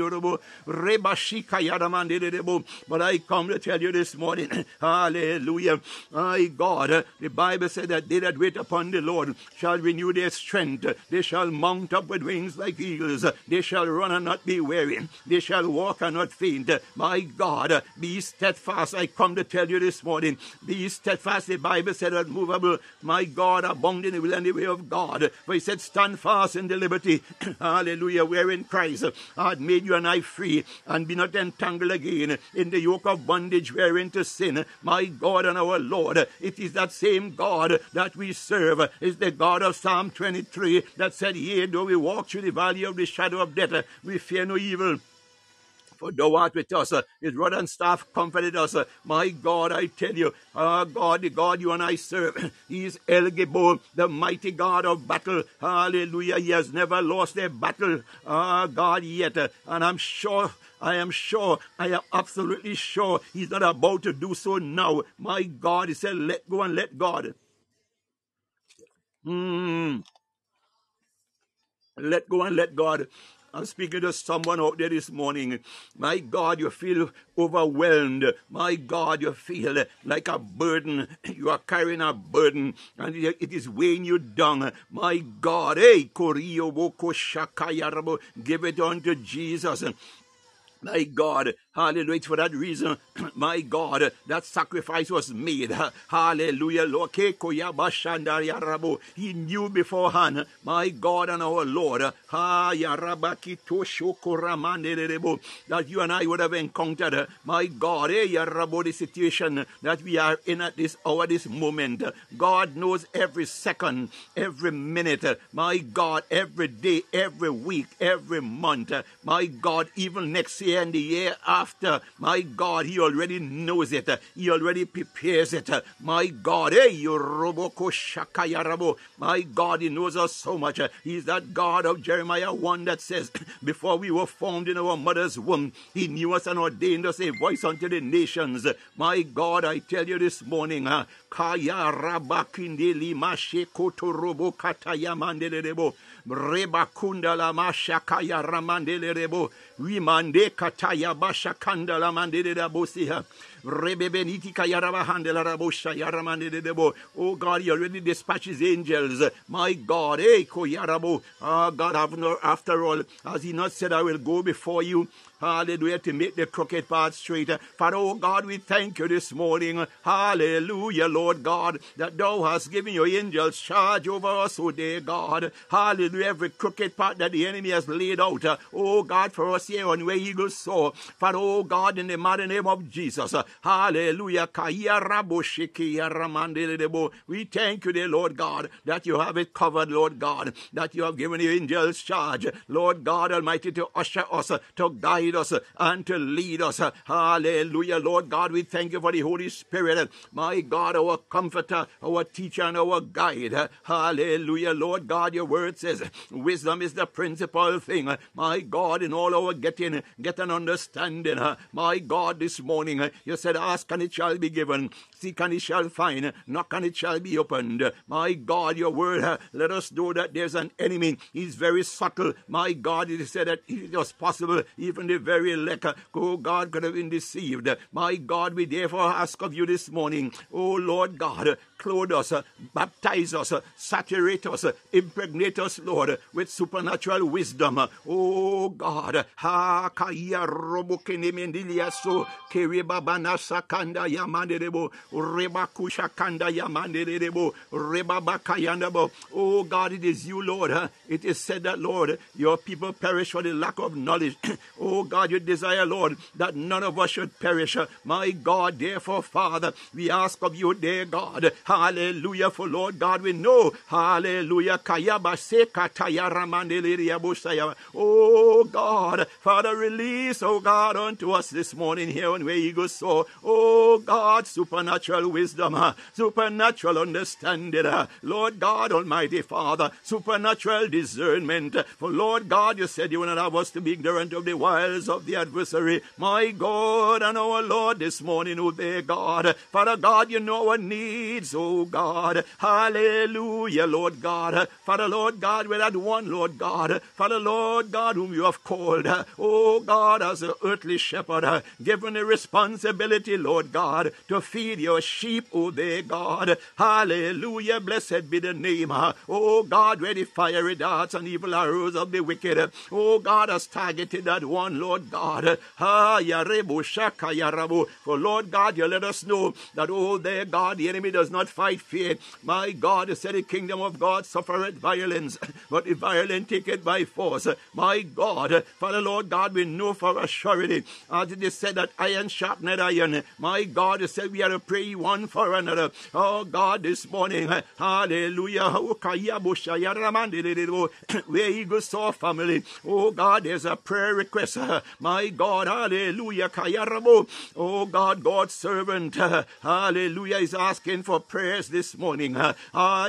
But I come to tell you this morning, hallelujah. My God, the Bible said that they that wait upon the Lord shall renew their strength. They shall mount up with wings like eagles. They shall run and not be weary. They shall walk and not faint. My God, be steadfast. I come to tell you this morning. Be steadfast. The Bible said unmovable. My God, abounding in the will and the way of God. For he said, stand fast in the liberty. Hallelujah. Wherein Christ had made you and I free and be not entangled again in the yoke of bondage wherein to sin. My God and our Lord, it is that same God that we serve. Is the God of Psalm 23 that said, Yea, though we walk through the valley of the shadow of death, we fear no evil for thou art with us. Uh, his rod and staff comforted us. Uh, my God, I tell you, our God, the God you and I serve, He is El Gibor, the mighty God of battle. Hallelujah. He has never lost a battle, our God, yet. Uh, and I'm sure I am sure, I am absolutely sure he's not about to do so now. My God, he said, let go and let God. Hmm. Let go and let God. I'm speaking to someone out there this morning. My God, you feel overwhelmed. My God, you feel like a burden. You are carrying a burden and it is weighing you down. My God, hey, give it unto Jesus. My God, hallelujah. For that reason, my God, that sacrifice was made. Hallelujah. He knew beforehand, my God and our Lord, that you and I would have encountered, my God, eh, the situation that we are in at this hour, this moment. God knows every second, every minute, my God, every day, every week, every month, my God, even next year and the year after. My God, He already knows it. He already prepares it. My God, hey, my God, He knows us so much. He's that God of Jeremiah 1 that says, Before we were formed in our mother's womb, He knew us and ordained us a voice unto the nations. My God, I tell you this morning, Kaya Rabakindeli Mashekotorobo Katayamandelebo. Rebakunda la mashakaya ramandele rebo. Wimande kataya bashakanda la mandele rabosiha. Oh God, you already dispatched his angels. My God, eh, Koyarabo. Ah, God, after all, as he not said, I will go before you Hallelujah. To make the crooked path straight. Father, oh God, we thank you this morning. Hallelujah, Lord God, that thou hast given your angels charge over us, oh dear God. Hallelujah. Every crooked path that the enemy has laid out. Oh God, for us here on where eagles soar. Father, oh God, in the mighty name of Jesus. Hallelujah. We thank you, dear Lord God, that you have it covered, Lord God, that you have given your angels charge, Lord God Almighty, to usher us, to guide us and to lead us. Hallelujah, Lord God. We thank you for the Holy Spirit, my God, our comforter, our teacher, and our guide. Hallelujah, Lord God. Your word says wisdom is the principal thing. My God, in all our getting, get an understanding. My God, this morning you said, Ask and it shall be given, seek and it shall find, knock and it shall be opened. My God, your word, let us know that there's an enemy. He's very subtle. My God, it is said that it was possible even the very elect, oh God, could have been deceived. My God, we therefore ask of you this morning, oh Lord God, clothe us, uh, baptize us, uh, saturate us, uh, impregnate us, Lord, with supernatural wisdom. Oh God, ha kaya robokene mendilia so keriba banasa kanda yamanderebo reba kusha kanda yamanderebo reba bakayandabo. Oh God, it is you, Lord. It is said that, Lord, your people perish for the lack of knowledge. oh God, you desire, Lord, that none of us should perish. My God, therefore, Father, we ask of you, dear God, hallelujah, for Lord God, we know, hallelujah, oh God, Father, release, oh God, unto us this morning here on where you go so, oh God, supernatural wisdom, uh, supernatural understanding, uh, Lord God, Almighty Father, supernatural discernment, for Lord God, you said you will not us to be ignorant of the wiles of the adversary. My God and our Lord this morning, oh dear God. Father God, you know our needs, oh God. Hallelujah, Lord God. Father, Lord God, we that one, Lord God. Father, Lord God, whom you have called, oh God, as an earthly shepherd, given the responsibility, Lord God, to feed your sheep, oh dear God. Hallelujah, blessed be the name, oh God, where the fiery darts and evil arrows of the wicked, oh God, has targeted that one, Lord God. Ah, Yarebo Shaka. For Lord God, you let us know that, oh, there, God, the enemy does not fight fear. My God, you said the kingdom of God suffereth violence, but the violent take it by force. My God, Father, Lord God, we know for a surety, as it is said that iron sharpened iron. My God, you said we are to pray one for another. Oh, God, this morning, hallelujah. Where Eagle Soar family. Oh, God, there's a prayer request. My God, hallelujah. Oh God, God's servant, hallelujah, is asking for prayers this morning. Ah,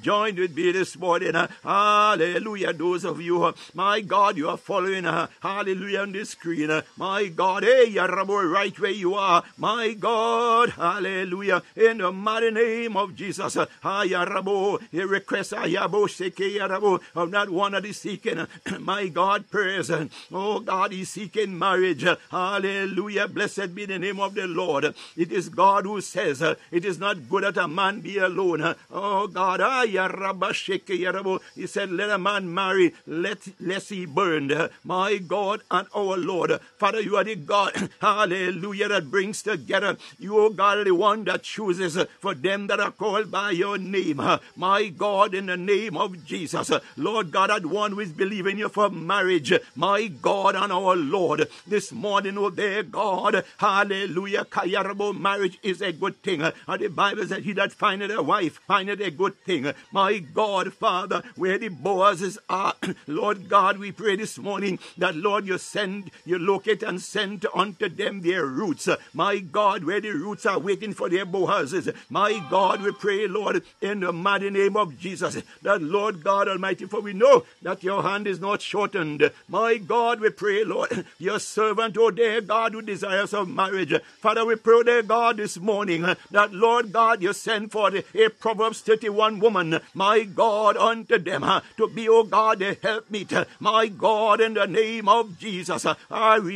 join with me this morning. Hallelujah. Those of you, my God, you are following, hallelujah, on the screen. My God, hey, Yarabo, right where you are. My God, hallelujah. In the mighty name of Jesus, Yarabo, he requests of not one of the seeking, my God, prayers. Oh God, he's seeking marriage. Hallelujah. Blessed be the name of the Lord. It is God who says it is not good that a man be alone. Oh God, ah, he said, let a man marry, let lest he burned. My God and our Lord. Father, you are the God, hallelujah, that brings together. You, oh God, the one that chooses for them that are called by your name. My God, in the name of Jesus. Lord God, that one who is believing you for marriage. My God and our Lord, this morning, oh dear God, hallelujah, marriage is a good thing. The Bible says, He that findeth a wife findeth a good thing. My God, Father, where the Boazes are, Lord God, we pray this morning that, Lord, you send, you locate and send unto them their Ruths. My God, where the Ruths are waiting for their Boazes. My God, we pray, Lord, in the mighty name of Jesus, that, Lord God Almighty, for we know that your hand is not shortened. My God, we pray, Lord, your servant, oh dear God, who desires of marriage. Father, we pray, oh, dear God, this morning uh, that, Lord God, you send for a Proverbs 31 woman, my God, unto them uh, to be, oh God, a helpmeet. My God, in the name of Jesus. Father,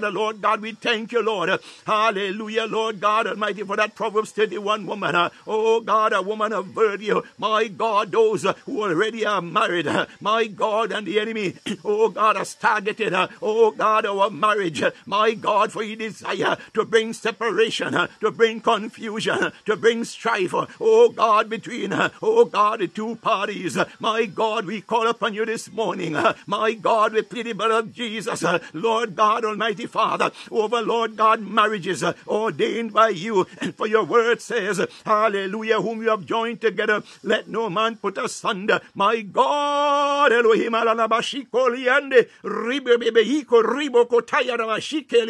the Lord God, we thank you, Lord. Hallelujah, Lord God Almighty, for that Proverbs 31 woman. Oh God, a woman of virtue. My God, those who already are married. My God, and the enemy, oh God, has targeted, oh God, our marriage. My God, for he desire Uh, to bring separation, uh, to bring confusion, uh, to bring strife. Oh God, between, oh God, the two parties. My God, we call upon you this morning. My God, we plead the blood of Jesus. Lord God, Almighty Father, over Lord God, marriages ordained by you. And for your word says, Hallelujah, whom you have joined together, let no man put asunder. My God, Elohim, alalabashiko liande, ribebebeiko ribo kotaya ramashike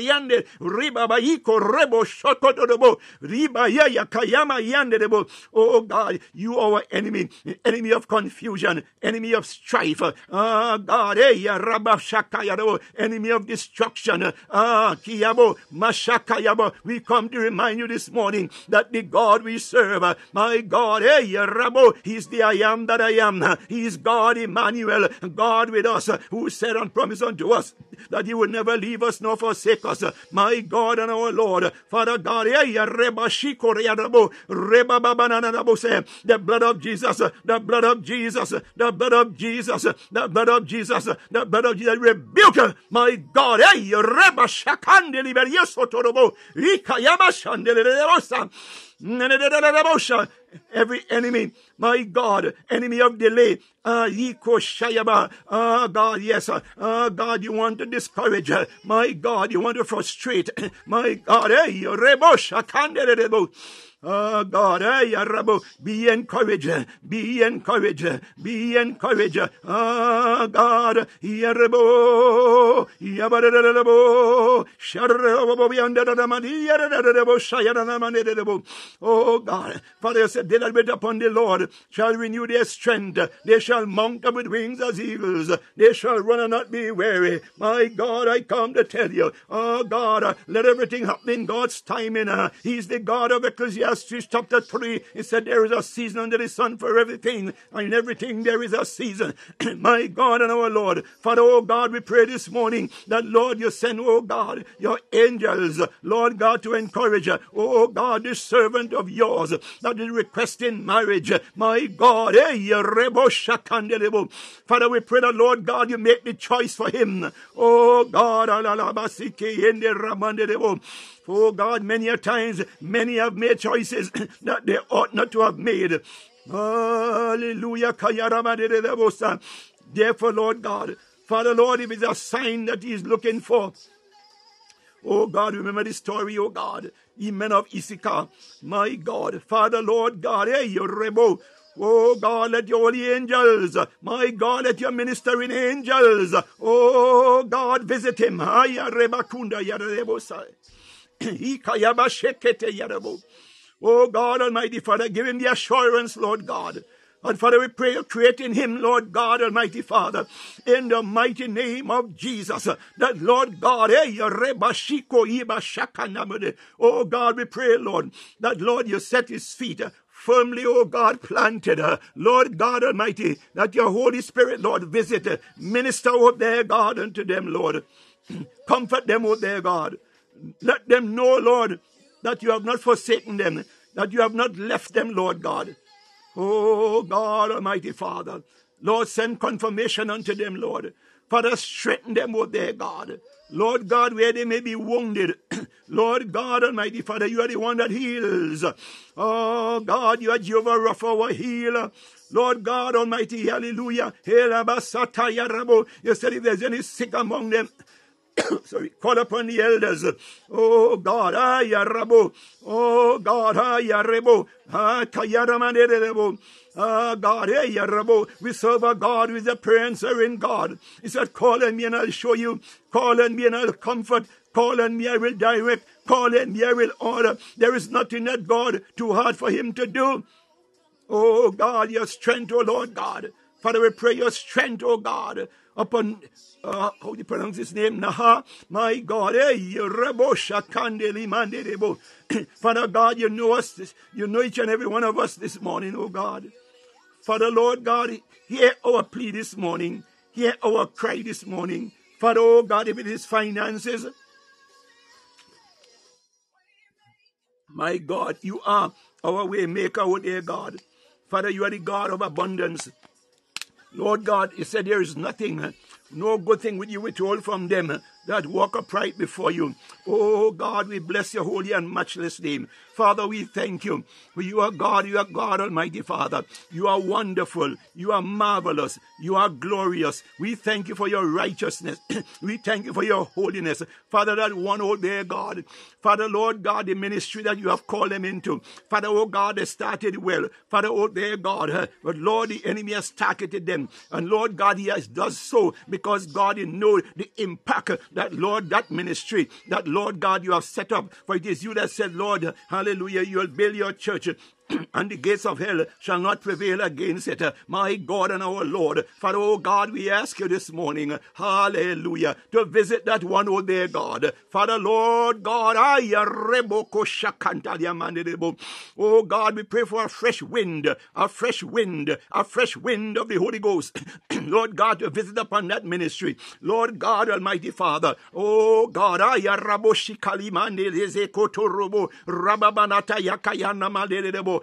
ribabaiko rebo kayama yande. Oh God, you our enemy, enemy of confusion, enemy of strife. Ah, God, eh, rabashakaya, enemy of destruction. Ah, kiyabo, mashakayabo. We come to remind you this morning that the God we serve, my God, eh, rabo, He's the I am that I am. He's God Emmanuel, God with us, who said and promised unto us that He would never leave us nor forsake us. My God and our Lord, Father God, the blood of Jesus, the blood of Jesus, the blood of Jesus, the blood of Jesus, the blood of Jesus, rebuke, my God, eh, reba shakande liberioso torobo, ikayama Every enemy, my God, enemy of delay, uh, Ah, God, yes. Ah, uh, God, you want to discourage. My God, you want to frustrate. My God, hey, rebosha, Oh God, hey, Rabu, be encouraged, be encouraged, be encouraged. Oh God, Yarabo, Yabarabo, Sharabo, Yandarabo, Oh God, Father said, They that wait upon the Lord shall renew their strength. They shall mount up with wings as eagles. They shall run and not be weary. My God, I come to tell you, oh God, let everything happen in God's timing. He's the God of Ecclesiastes. Ecclesiastes chapter 3, it said there is a season under the sun for everything, and in everything there is a season. My God and our Lord, Father, oh God, we pray this morning that, Lord, you send, oh God, your angels, Lord God, to encourage, oh God, this servant of yours that is requesting marriage. My God, eh, Father, we pray that, Lord God, you make the choice for him. Oh God, Oh God, many a times, many have made choices that they ought not to have made. Hallelujah. Therefore, Lord God, Father Lord, if it's a sign that He is looking for, Oh God, remember the story, oh God. Ye men of Issachar, my God, Father, Lord God, hey, you rebo. Oh God, let your holy angels, my God, let your ministering angels, oh God, visit him. Oh God Almighty Father, give him the assurance, Lord God. And Father, we pray create in him, Lord God Almighty Father, in the mighty name of Jesus, that Lord God, eh, oh God, we pray, Lord, that Lord, you set his feet firmly, oh God, planted. Lord God Almighty, that your Holy Spirit, Lord, visit, minister up there, God, unto them, Lord. Comfort them, oh there, God. Let them know, Lord, that you have not forsaken them, that you have not left them, Lord God. Oh, God, Almighty Father. Lord, send confirmation unto them, Lord. Father, strengthen them, oh their God. Lord God, where they may be wounded. Lord God Almighty Father, you are the one that heals. Oh God, you are Jehovah Rapha, our healer. Lord God Almighty, hallelujah. You said if there's any sick among them, sorry, call upon the elders. Oh God, ah, Yarabo. Oh God, ah, Yarabo. Ah, Kayaramanebo. Ah, God, hey, Yarabo. We serve a God with a prayer answering God. He said, Call on me and I'll show you. Call on me and I'll comfort. Call on me, I will direct. Call on me, I will order. There is nothing that God too hard for him to do. Oh God, your strength, oh Lord God. Father, we pray your strength, oh God, upon uh, how do you pronounce his name? Naha, my God, hey. Father God, you know us, this, you know each and every one of us this morning, oh God. Father Lord God, hear our plea this morning, hear our cry this morning. Father, oh God, if it is finances, my God, you are our way maker, oh dear God. Father, you are the God of abundance. Lord God, you said there is nothing, no good thing would you withhold from them that walk upright before you. Oh God, we bless your holy and matchless name. Father, we thank you. For you are God, you are God Almighty Father. You are wonderful. You are marvelous. You are glorious. We thank you for your righteousness. we thank you for your holiness. Father, that one day, God. Father, Lord God, the ministry that you have called them into. Father, oh God, they started well. Father, oh dear God, but Lord, the enemy has targeted them. And Lord God, he has does so because God, you know the impact that, Lord, that ministry, that Lord God, you have set up. For it is you that said, Lord, hallelujah, you'll build your church and the gates of hell shall not prevail against it. My God and our Lord, Father, oh God, we ask you this morning, hallelujah, to visit that one, oh dear God. Father, Lord God, oh God, we pray for a fresh wind, a fresh wind, a fresh wind of the Holy Ghost. Lord God, to visit upon that ministry. Lord God, Almighty Father, oh God, Rababanata Yakayana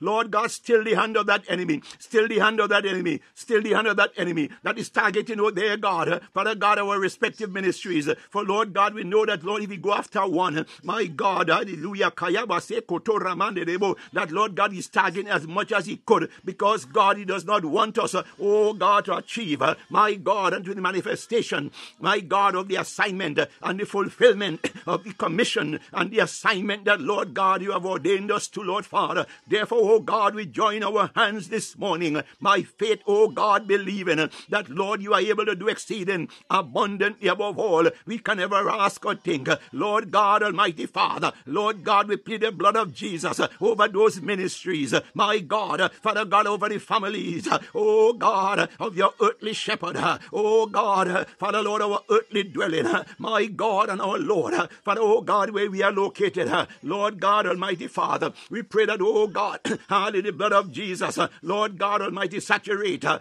Lord God, still the hand of that enemy, still the hand of that enemy, still the hand of that enemy that is targeting, oh their God, Father God, our respective ministries. For Lord God, we know that, Lord, if we go after one, my God, hallelujah, Kotoramandebo, that Lord God is targeting as much as he could because God, he does not want us, oh God, to achieve, my God, unto the manifestation, my God, of the assignment and the fulfillment of the commission and the assignment that, Lord God, you have ordained us to, Lord Father. Therefore, oh God, we join our hands this morning. My faith, oh God, believing that, Lord, you are able to do exceeding abundantly above all we can ever ask or think. Lord God, Almighty Father, Lord God, we plead the blood of Jesus over those ministries. My God, Father God, over the families. Oh God, of your earthly shepherd. Oh God, Father Lord, our earthly dwelling. My God and our Lord. Father, oh God, where we are located. Lord God, Almighty Father, we pray that, oh God, hallelujah, the blood of Jesus, Lord God Almighty, saturate. Oh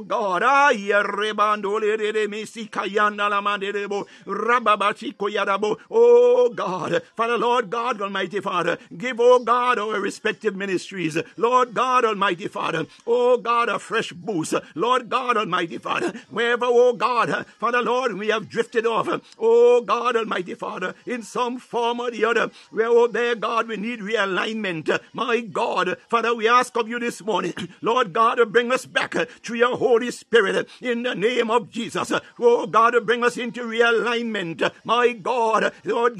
God, oh God, Father, Lord God Almighty Father, give, oh God, our respective ministries, Lord God Almighty Father, oh God, a fresh boost, Lord God Almighty Father, wherever, oh God, Father Lord, we have drifted off, oh God Almighty Father, in some form or the other, where, oh there, God, we need realignment, my God, Father, we ask of you this morning, Lord God, bring us back to your Holy Spirit in the name of Jesus, oh God, bring us into realignment, my God, Lord,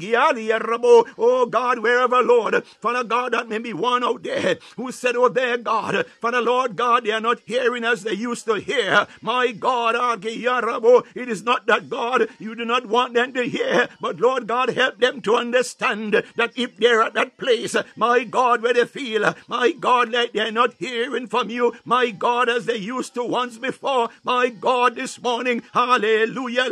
oh God, wherever, Lord, Father God, that may be one out there who said, oh there, God, Father Lord God, they are not hearing as they used to hear, my God, it is not that God, you do not want them to hear, but Lord God, help them to understand that if they're at that place, my God, where they feel, my God, like they're not hearing from you, my God, as they used to once before, my God, this morning, hallelujah,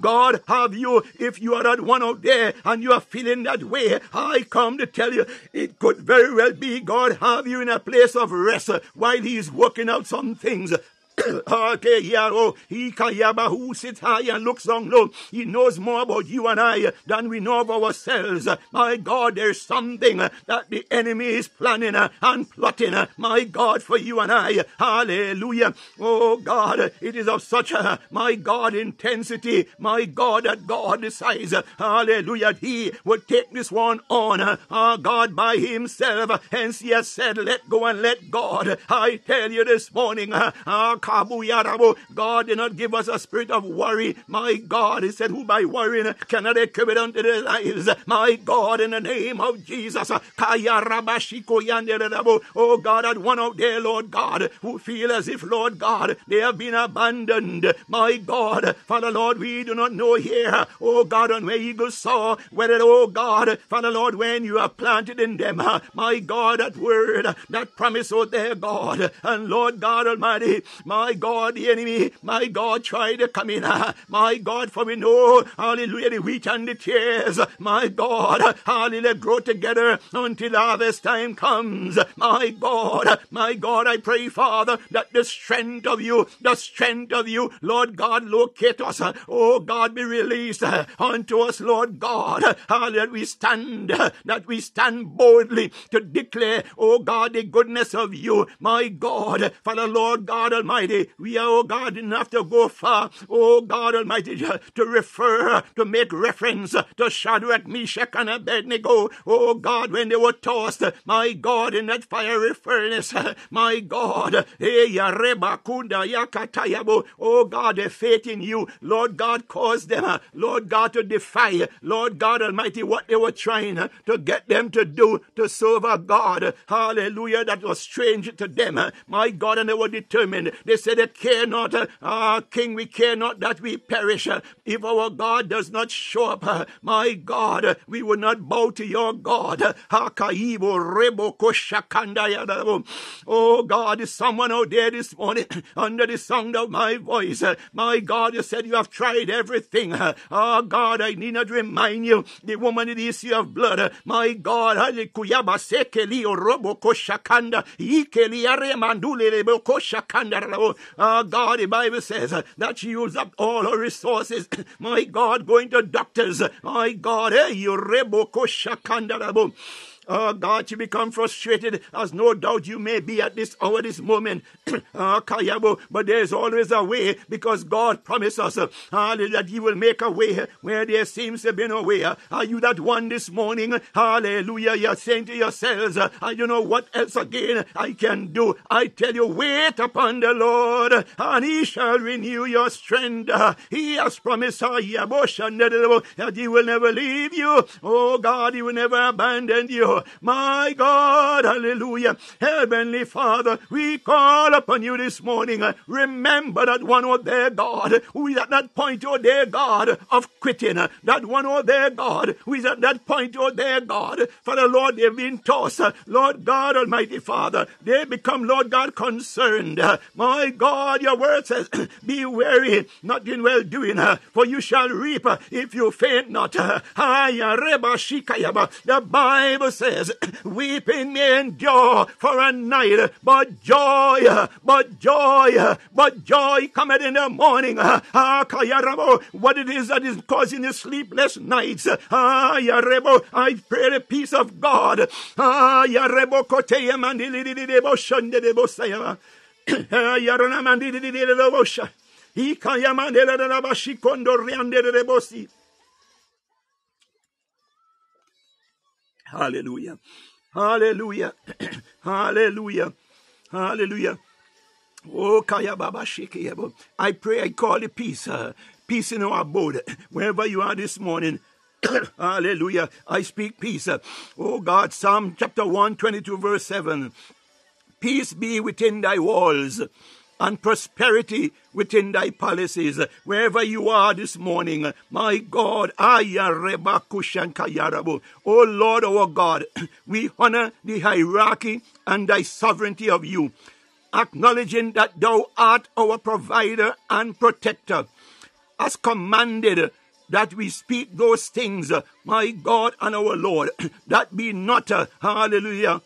God, have you, if you are that one out there and you are feeling that way, I come to tell you, it could very well be God have you in a place of rest while He is working out some things and looks down low. He knows more about you and I than we know of ourselves. My God, there's something that the enemy is planning and plotting. My God, for you and I. Hallelujah. Oh God, it is of such a my God intensity. My God, that God decides. Hallelujah. He would take this one on. Our God by himself. Hence he has said, let go and let God. I tell you this morning. Ah, God did not give us a spirit of worry. My God, He said, Who by worrying cannot equip it unto their lives. My God, in the name of Jesus. Oh God, that one out there, Lord God, who feel as if, Lord God, they have been abandoned. My God, Father Lord, we do not know here, oh God, on where eagles soar, whether, oh God, Father Lord, when you are planted in them, my God, that word, that promise, oh there, God, and Lord God Almighty, my My God, the enemy, my God, try to come in. My God, for we know, hallelujah, the wheat and the tares, my God, hallelujah, grow together until harvest time comes. My God, my God, I pray, Father, that the strength of you, the strength of you, Lord God, locate us. Oh God, be released unto us, Lord God. Hallelujah, we stand, that we stand boldly to declare, oh God, the goodness of you, my God. Father, Lord God Almighty, we are, oh God, have to go far, oh God Almighty, to refer, to make reference to Shadrach, Meshach, and Abednego, oh God, when they were tossed, my God, in that fiery furnace, my God, eh, oh God, their faith in you, Lord God, caused them, Lord God, to defy, Lord God Almighty, what they were trying to get them to do to serve a God, hallelujah, that was strange to them, my God, and they were determined. They said, they care not, uh, ah, King, we care not that we perish. Uh, if our God does not show up, uh, my God, we will not bow to your God. Um, oh God, is someone out there this morning under the sound of my voice? My God, you said you have tried everything. Oh God, I need not remind you, the woman in the issue of blood. My God, Halikuyaba Sekeli Robo Koshakanda, Ikeli Aremandule Koshakanda. Oh uh, God, the Bible says uh, that she used up all her resources. My God, going to doctors. My God, hey, you Rebo. Oh God, you become frustrated, as no doubt you may be at this hour, this moment. oh, Kayabo, but there's always a way because God promised us uh, that He will make a way where there seems to be no way. Are you that one this morning? Hallelujah. You're saying to yourselves, uh, you know what else again I can do? I tell you, wait upon the Lord, and He shall renew your strength. He has promised uh, that He will never leave you. Oh God, He will never abandon you. My God, hallelujah. Heavenly Father, we call upon you this morning. Remember that one, oh their God, who is at that point, oh their God, of quitting. That one, oh their God, who is at that point, oh their God. For the Lord, they've been tossed. Lord God, Almighty Father, they become, Lord God, concerned. My God, your word says, be wary, not in well doing, for you shall reap if you faint not. The Bible says, says, Weeping may endure for a night, but joy, but joy, but joy cometh in the morning. Ah, Kaya Rabo, what it is that is causing the sleepless nights. Ah, Yarebo, I pray the peace of God. Ah, Yarebo Koteya Mandilidebo Shandebo Sayama. Yarana Mandilidebo Sha. Ikaya Mandela Rabashikondo Riande Rebosi. Hallelujah. Hallelujah. Hallelujah. Hallelujah. Oh, Kaya Baba Shekeyabo. I pray I call the peace. Uh, peace in our abode. Wherever you are this morning. Hallelujah. I speak peace. Oh God, Psalm chapter 122, verse 7. Peace be within thy walls and prosperity within thy palaces. Wherever you are this morning, my God, O Lord our God, we honor the hierarchy and thy sovereignty of you, acknowledging that thou art our provider and protector. As commanded that we speak those things, my God and our Lord, that be not, uh, hallelujah,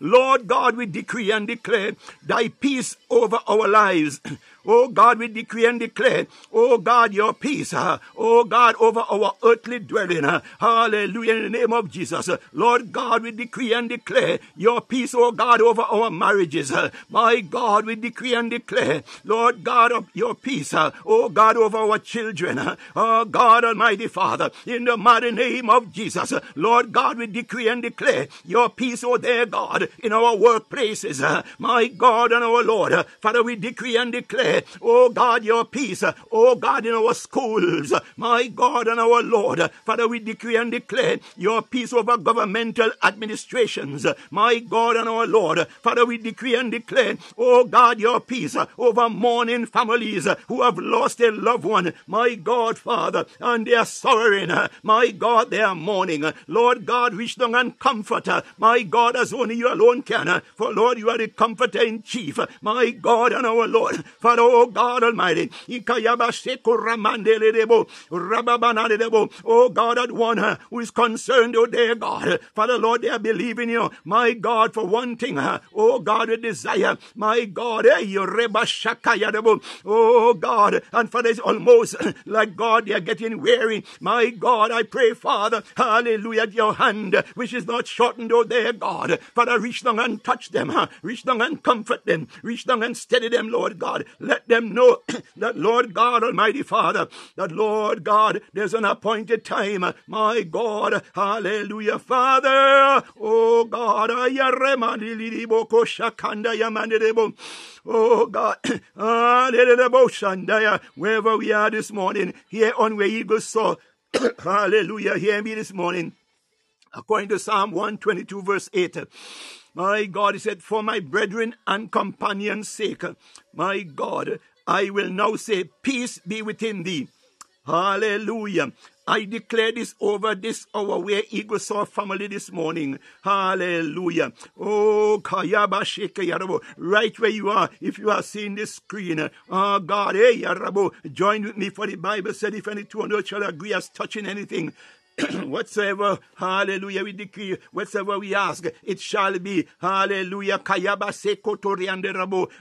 Lord God, we decree and declare thy peace over our lives. Oh God, we decree and declare, oh God, your peace, uh, oh God, over our earthly dwelling. Uh, hallelujah, in the name of Jesus. Uh, Lord God, we decree and declare your peace, oh God, over our marriages. Uh, my God, we decree and declare, Lord God, of your peace, uh, oh God, over our children. Uh, God, Almighty Father, in the mighty name of Jesus. Lord God, we decree and declare your peace, oh dear God, in our workplaces. My God and our Lord. Father, we decree and declare Oh God, your peace. Oh God, in our schools. My God and our Lord. Father, we decree and declare your peace over governmental administrations. My God and our Lord. Father, we decree and declare, oh God, your peace over mourning families who have lost a loved one. My God, Father. Father, and they are sorrowing. My God, they are mourning. Lord God, reach down and comfort. My God, as only you alone can. For Lord, you are the comforter in chief. My God and our Lord. Father, oh God Almighty. Oh God, that one uh, who is concerned, oh dear God. Father, Lord, they are believing you. My God, for one thing. Oh God, a desire. My God, oh God, and for this almost uh, like God, they are getting weary. My God, I pray, Father, hallelujah, your hand, which is not shortened, oh dear God. Father, reach down and touch them, reach down and comfort them, reach down and steady them, Lord God. Let them know that, Lord God, Almighty Father, that, Lord God, there's an appointed time, my God, hallelujah, Father, oh God, Oh God, ah, wherever we are this morning, here on where Eagles Soar, hallelujah, hear me this morning. According to Psalm 122, verse 8. My God, he said, For my brethren and companions' sake, my God, I will now say, Peace be within thee. Hallelujah. I declare this over this hour where Eagle Soar family this morning. Hallelujah. Oh, Kayaba Yarabo. Right where you are, if you are seeing this screen. Oh God, hey Yarabo, join with me for the Bible said if any two two hundred shall agree as touching anything, whatsoever, hallelujah, we decree, whatsoever we ask, it shall be, hallelujah, kayaba.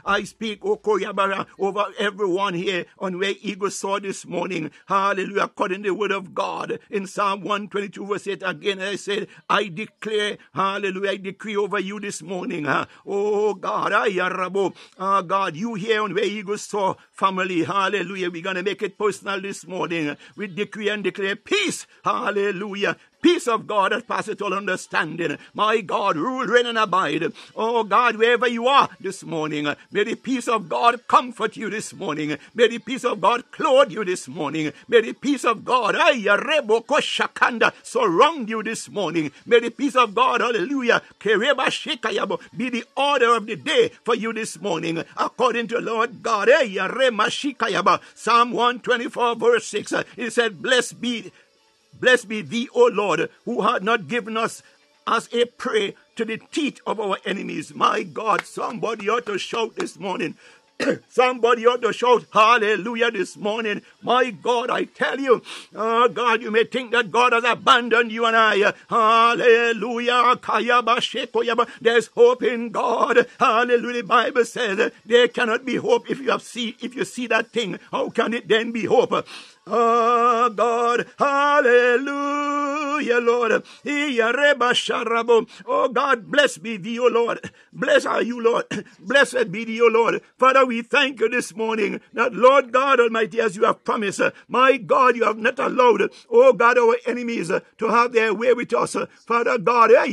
I speak, oh, okoyabara, over everyone here on where Eagle Soar this morning, hallelujah, according to the word of God, in Psalm 122 verse 8, again I said, I declare, hallelujah, I decree over you this morning, huh? oh God, ayarabo, oh ah, God, you here on where Eagle Soar family, hallelujah, we're going to make it personal this morning, we decree and declare peace, hallelujah, Hallelujah. Peace of God that passeth all understanding. My God, rule, reign, and abide. Oh God, wherever you are this morning, may the peace of God comfort you this morning. May the peace of God clothe you this morning. May the peace of God surround you this morning. May the peace of God, hallelujah, be the order of the day for you this morning. According to Lord God, Psalm 124, verse 6, it said, Blessed be Blessed be thee, O Lord, who had not given us as a prey to the teeth of our enemies. My God, somebody ought to shout this morning. Somebody ought to shout hallelujah this morning. My God, I tell you, oh God, you may think that God has abandoned you and I. Hallelujah. There's hope in God. Hallelujah. The Bible says there cannot be hope if you have see if you see that thing. How can it then be hope? Oh God, hallelujah, Lord. Oh God, bless be thee, O Lord. Bless are you, Lord. Blessed be thee, O Lord. Father, we thank you this morning that, Lord God Almighty, as you have promised, my God, you have not allowed, oh God, our enemies to have their way with us. Father God, eh,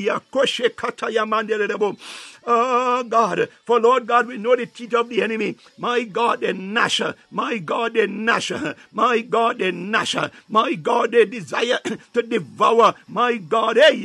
Oh God, for Lord God, we know the teeth of the enemy. My God, they gnash. My God, they gnash. My God, they gnash. My God, they desire to devour. My God, hey,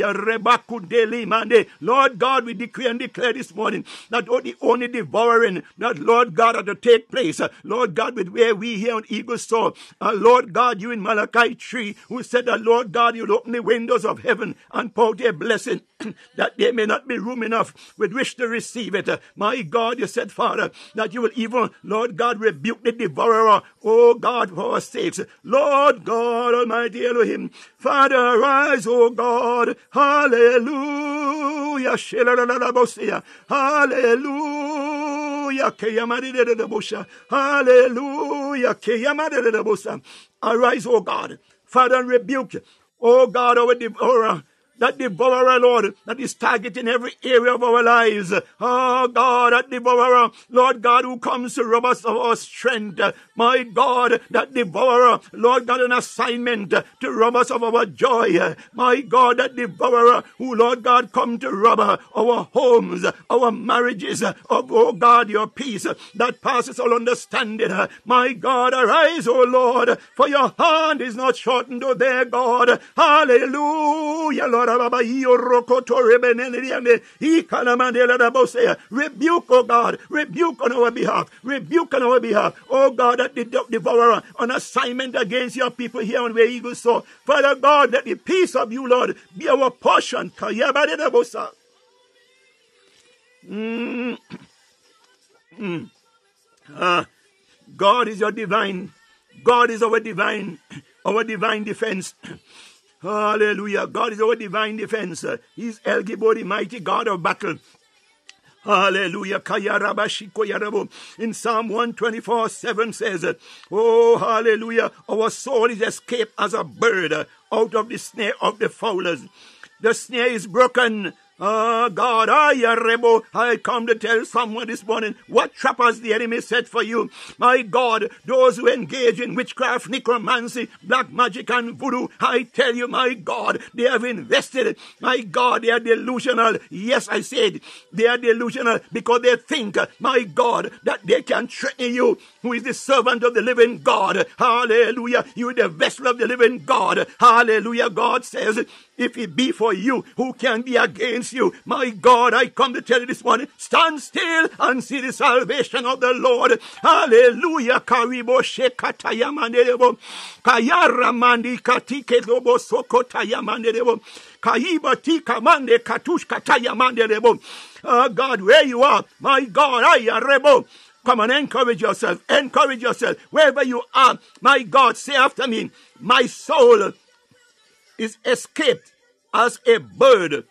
Monday. Lord God, we decree and declare this morning that the only devouring that Lord God had to take place. Lord God, with where we here on Eagle Soar, uh, Lord God, you in Malachi 3, who said that Lord God, you'll open the windows of heaven and pour a blessing that there may not be room enough with which to receive it. My God, you said, Father, that you will even, Lord God, rebuke the devourer. Oh God, for our sakes. Lord God Almighty Elohim. Father, arise, oh God. Hallelujah. Hallelujah. Hallelujah. Arise, oh God. Father, rebuke, oh God, our devourer that devourer, Lord, that is targeting every area of our lives. Oh God, that devourer, Lord God, who comes to rob us of our strength. My God, that devourer, Lord God, an assignment to rob us of our joy. My God, that devourer who, Lord God, come to rob our homes, our marriages, of, oh God, your peace that passes all understanding. My God, arise, O Lord, for your hand is not shortened, O their God. Hallelujah, Lord Rebuke, oh God, rebuke on our behalf, rebuke on our behalf. Oh God, that the devourer on assignment against your people here on where eagles soar. Father God, let the peace of you, Lord, be our portion. Mm. Mm. Ah, God is your divine. God is our divine, our divine defense. Hallelujah. God is our divine defense. He's El Gibor, the mighty God of battle. Hallelujah. In Psalm 124, 7 says, Oh, hallelujah. Our soul is escaped as a bird out of the snare of the fowlers. The snare is broken Oh God, I, Rebo, I come to tell someone this morning what trap has the enemy set for you. My God, those who engage in witchcraft, necromancy, black magic, and voodoo, I tell you, my God, they have invested. My God, they are delusional. Yes, I said they are delusional because they think, my God, that they can threaten you, who is the servant of the living God. Hallelujah. You are the vessel of the living God. Hallelujah. God says, if it be for you, who can be against you? My God, I come to tell you this morning, stand still and see the salvation of the Lord. Hallelujah. Oh God, where you are, my God, I rebo. Come on, encourage yourself. Encourage yourself. Wherever you are, my God, say after me, my soul is escaped as a bird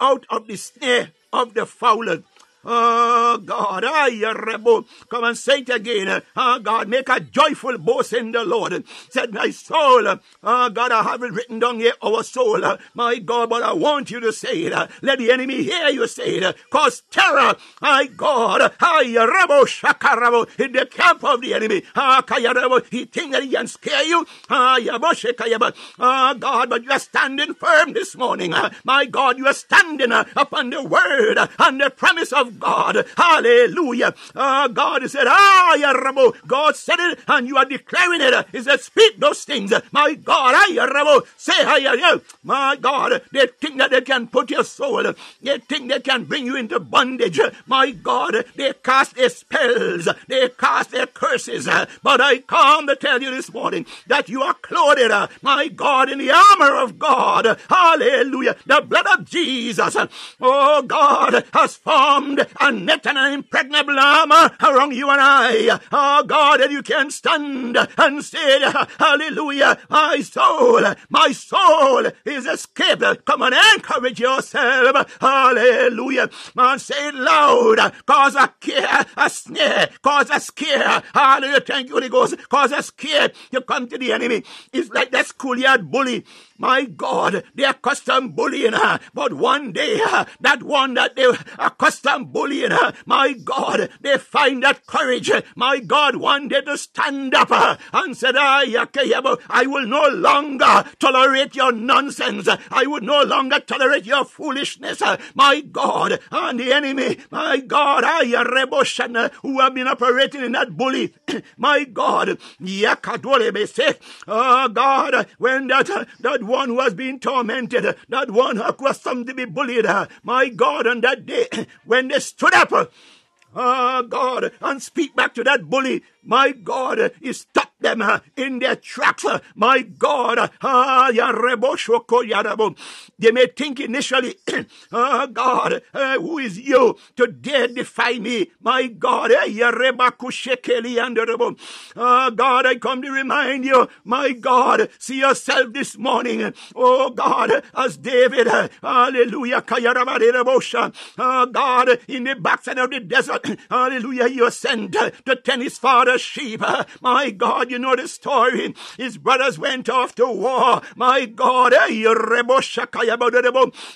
out of the snare of the fowler. Oh God, I rebel. Come and say it again. Oh God, make a joyful boast in the Lord. Said my soul. Oh God, I have it written down here, our soul. My God, but I want you to say it. Let the enemy hear you say it. Cause terror, my God, rebel shakarabo in the camp of the enemy. Ah, kayarabo, he think that he can scare you. Ah, yabo shekayaba. Oh God, but you are standing firm this morning. My God, you are standing upon the word and the promise of God. Hallelujah. Uh, God said, Ah, Yarabo. God said it, and you are declaring it. He said, Speak those things. My God, I Yarabo. Say, I My God, they think that they can put your soul. They think they can bring you into bondage. My God, they cast their spells. They cast their curses. But I come to tell you this morning that you are clothed, my God, in the armor of God. Hallelujah. The blood of Jesus. Oh, God has formed and net an impregnable armor around you and I. Oh God, that you can stand and say, Hallelujah, my soul, my soul is escaped. Come on, encourage yourself. Hallelujah. Man, say it loud. Cause a care, a snare, cause a scare. Hallelujah. Thank you, Holy Ghost. Cause a scare. You come to the enemy. It's like that schoolyard bully. My God, they are custom bullying her. But one day, that one that they are custom bullying her, my God, they find that courage, my God, one day to stand up and said, I will no longer tolerate your nonsense. I would no longer tolerate your foolishness. My God, and the enemy, my God, I who have been operating in that bully, my God, oh God, when that, that one who has been tormented, that one who was something to be bullied, my God, on that day, when they stood up, oh God, and speak back to that bully, my God, he stopped them uh, in their tracks. Uh, my God, ah, they may think initially, oh God, uh, who is you to dare defy me? My God, oh God, I come to remind you, my God, see yourself this morning. Oh God, as David, hallelujah, oh God, in the backside of the desert, hallelujah, you sent to tend his father sheep. My God, you know the story. His brothers went off to war. My God,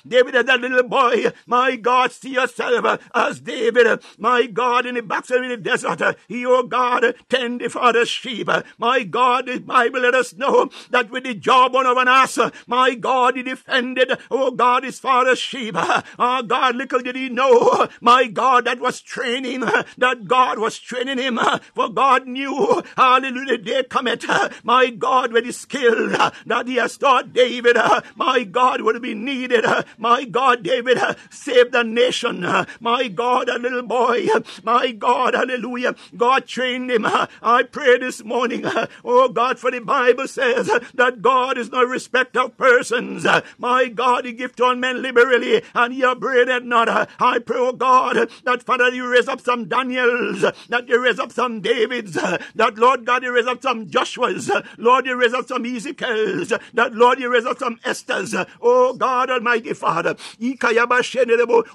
David as that little boy. My God, see yourself as David. My God, in the backside of the desert, he, oh God, tend the father's sheep. My God, the Bible let us know that with the jawbone of an ass, my God, he defended, oh God, his father's sheep. Oh God, little did he know, my God, that was training, that God was training him for God knew, hallelujah, the day cometh, ah, my God, with the skill ah, that he has taught David, ah, my God, would be needed. My God, David, save the nation. My God, a little boy, my God, hallelujah. God trained him. I pray this morning, oh God, for the Bible says that God is no respect of persons. My God, he gives to all men liberally, and he upbraided not. I pray, oh God, that Father, you raise up some Daniels, that you raise up some Davids, that Lord God, you raise up some Joshuas, Lord, you raise up some Ezekiels, that Lord, you raise up some Esthers, oh God Almighty Father,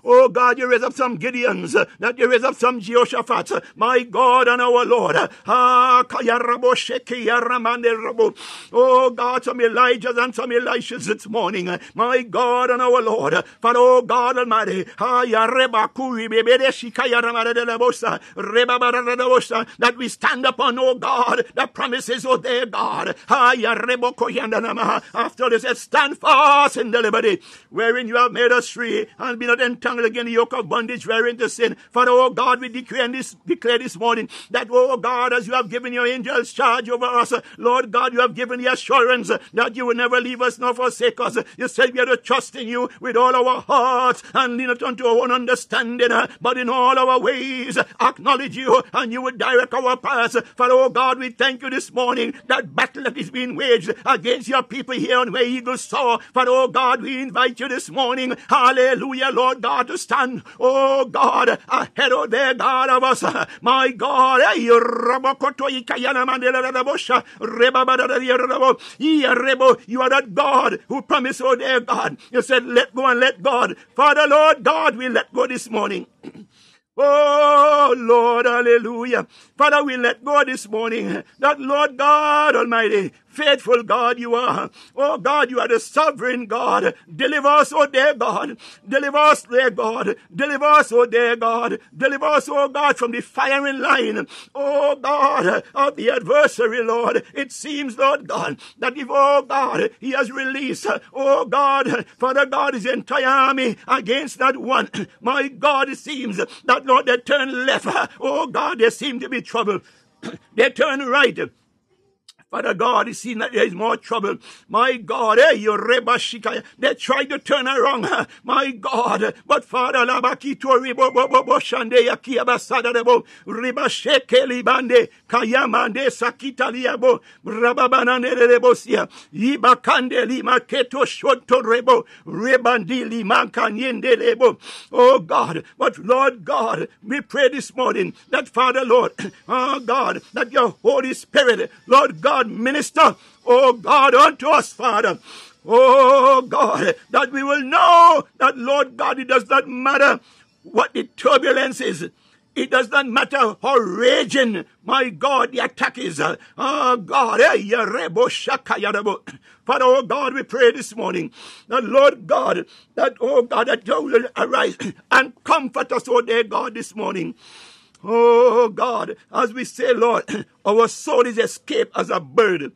oh God, you raise up some Gideons, that you raise up some Jehoshaphat, my God and our Lord, oh God, some Elijahs and some Elishas this morning, my God and our Lord, for oh God Almighty, that we stand upon, oh God, the promises, oh dear God. After this, stand fast in the liberty wherein you have made us free and be not entangled again in the yoke of bondage wherein to sin. For, oh God, we declare this, declare this morning that, oh God, as you have given your angels charge over us, Lord God, you have given the assurance that you will never leave us nor forsake us. You said we are to trust in you with all our hearts and lean not unto our own understanding, but in all our ways acknowledge you and you will direct our paths. For, oh God, we thank you this morning that battle that is being waged against your people here on where eagles soar. For, oh God, we invite you this morning, hallelujah, Lord God, to stand, oh God, ahead of there, God of us. My God, you are that God who promised, oh dear God. You said, let go and let God. Father, Lord God, we let go this morning. Oh, Lord, hallelujah. Father, we let go this morning that, Lord God Almighty, faithful God you are. Oh God, you are the sovereign God. Deliver us, oh dear God. Deliver us, dear God. Deliver us, oh dear God. Deliver us, oh God, from the firing line. Oh God, of the adversary, Lord. It seems, Lord God, that if, oh God, he has released, oh God, Father God, his entire army against that one. My God, it seems that, Lord, they turn left. Oh God, there seem to be trouble. they turn right. Father God, it seems that there is more trouble. My God, eh, you rebashika. They tried to turn around. My God, but Father, kayamande sakita liabo rababana nerebosia yibakande lima keto. Oh God, but Lord God, we pray this morning that Father Lord, oh God, that your Holy Spirit, Lord God, God, minister, oh God, unto us, Father. Oh God, that we will know that, Lord God, it does not matter what the turbulence is. It does not matter how raging, my God, the attack is. Oh God, eh, Father, oh God, we pray this morning that, Lord God, that, oh God, that you will arise and comfort us, oh dear God, this morning. Oh God, as we say, Lord, our soul is escaped as a bird.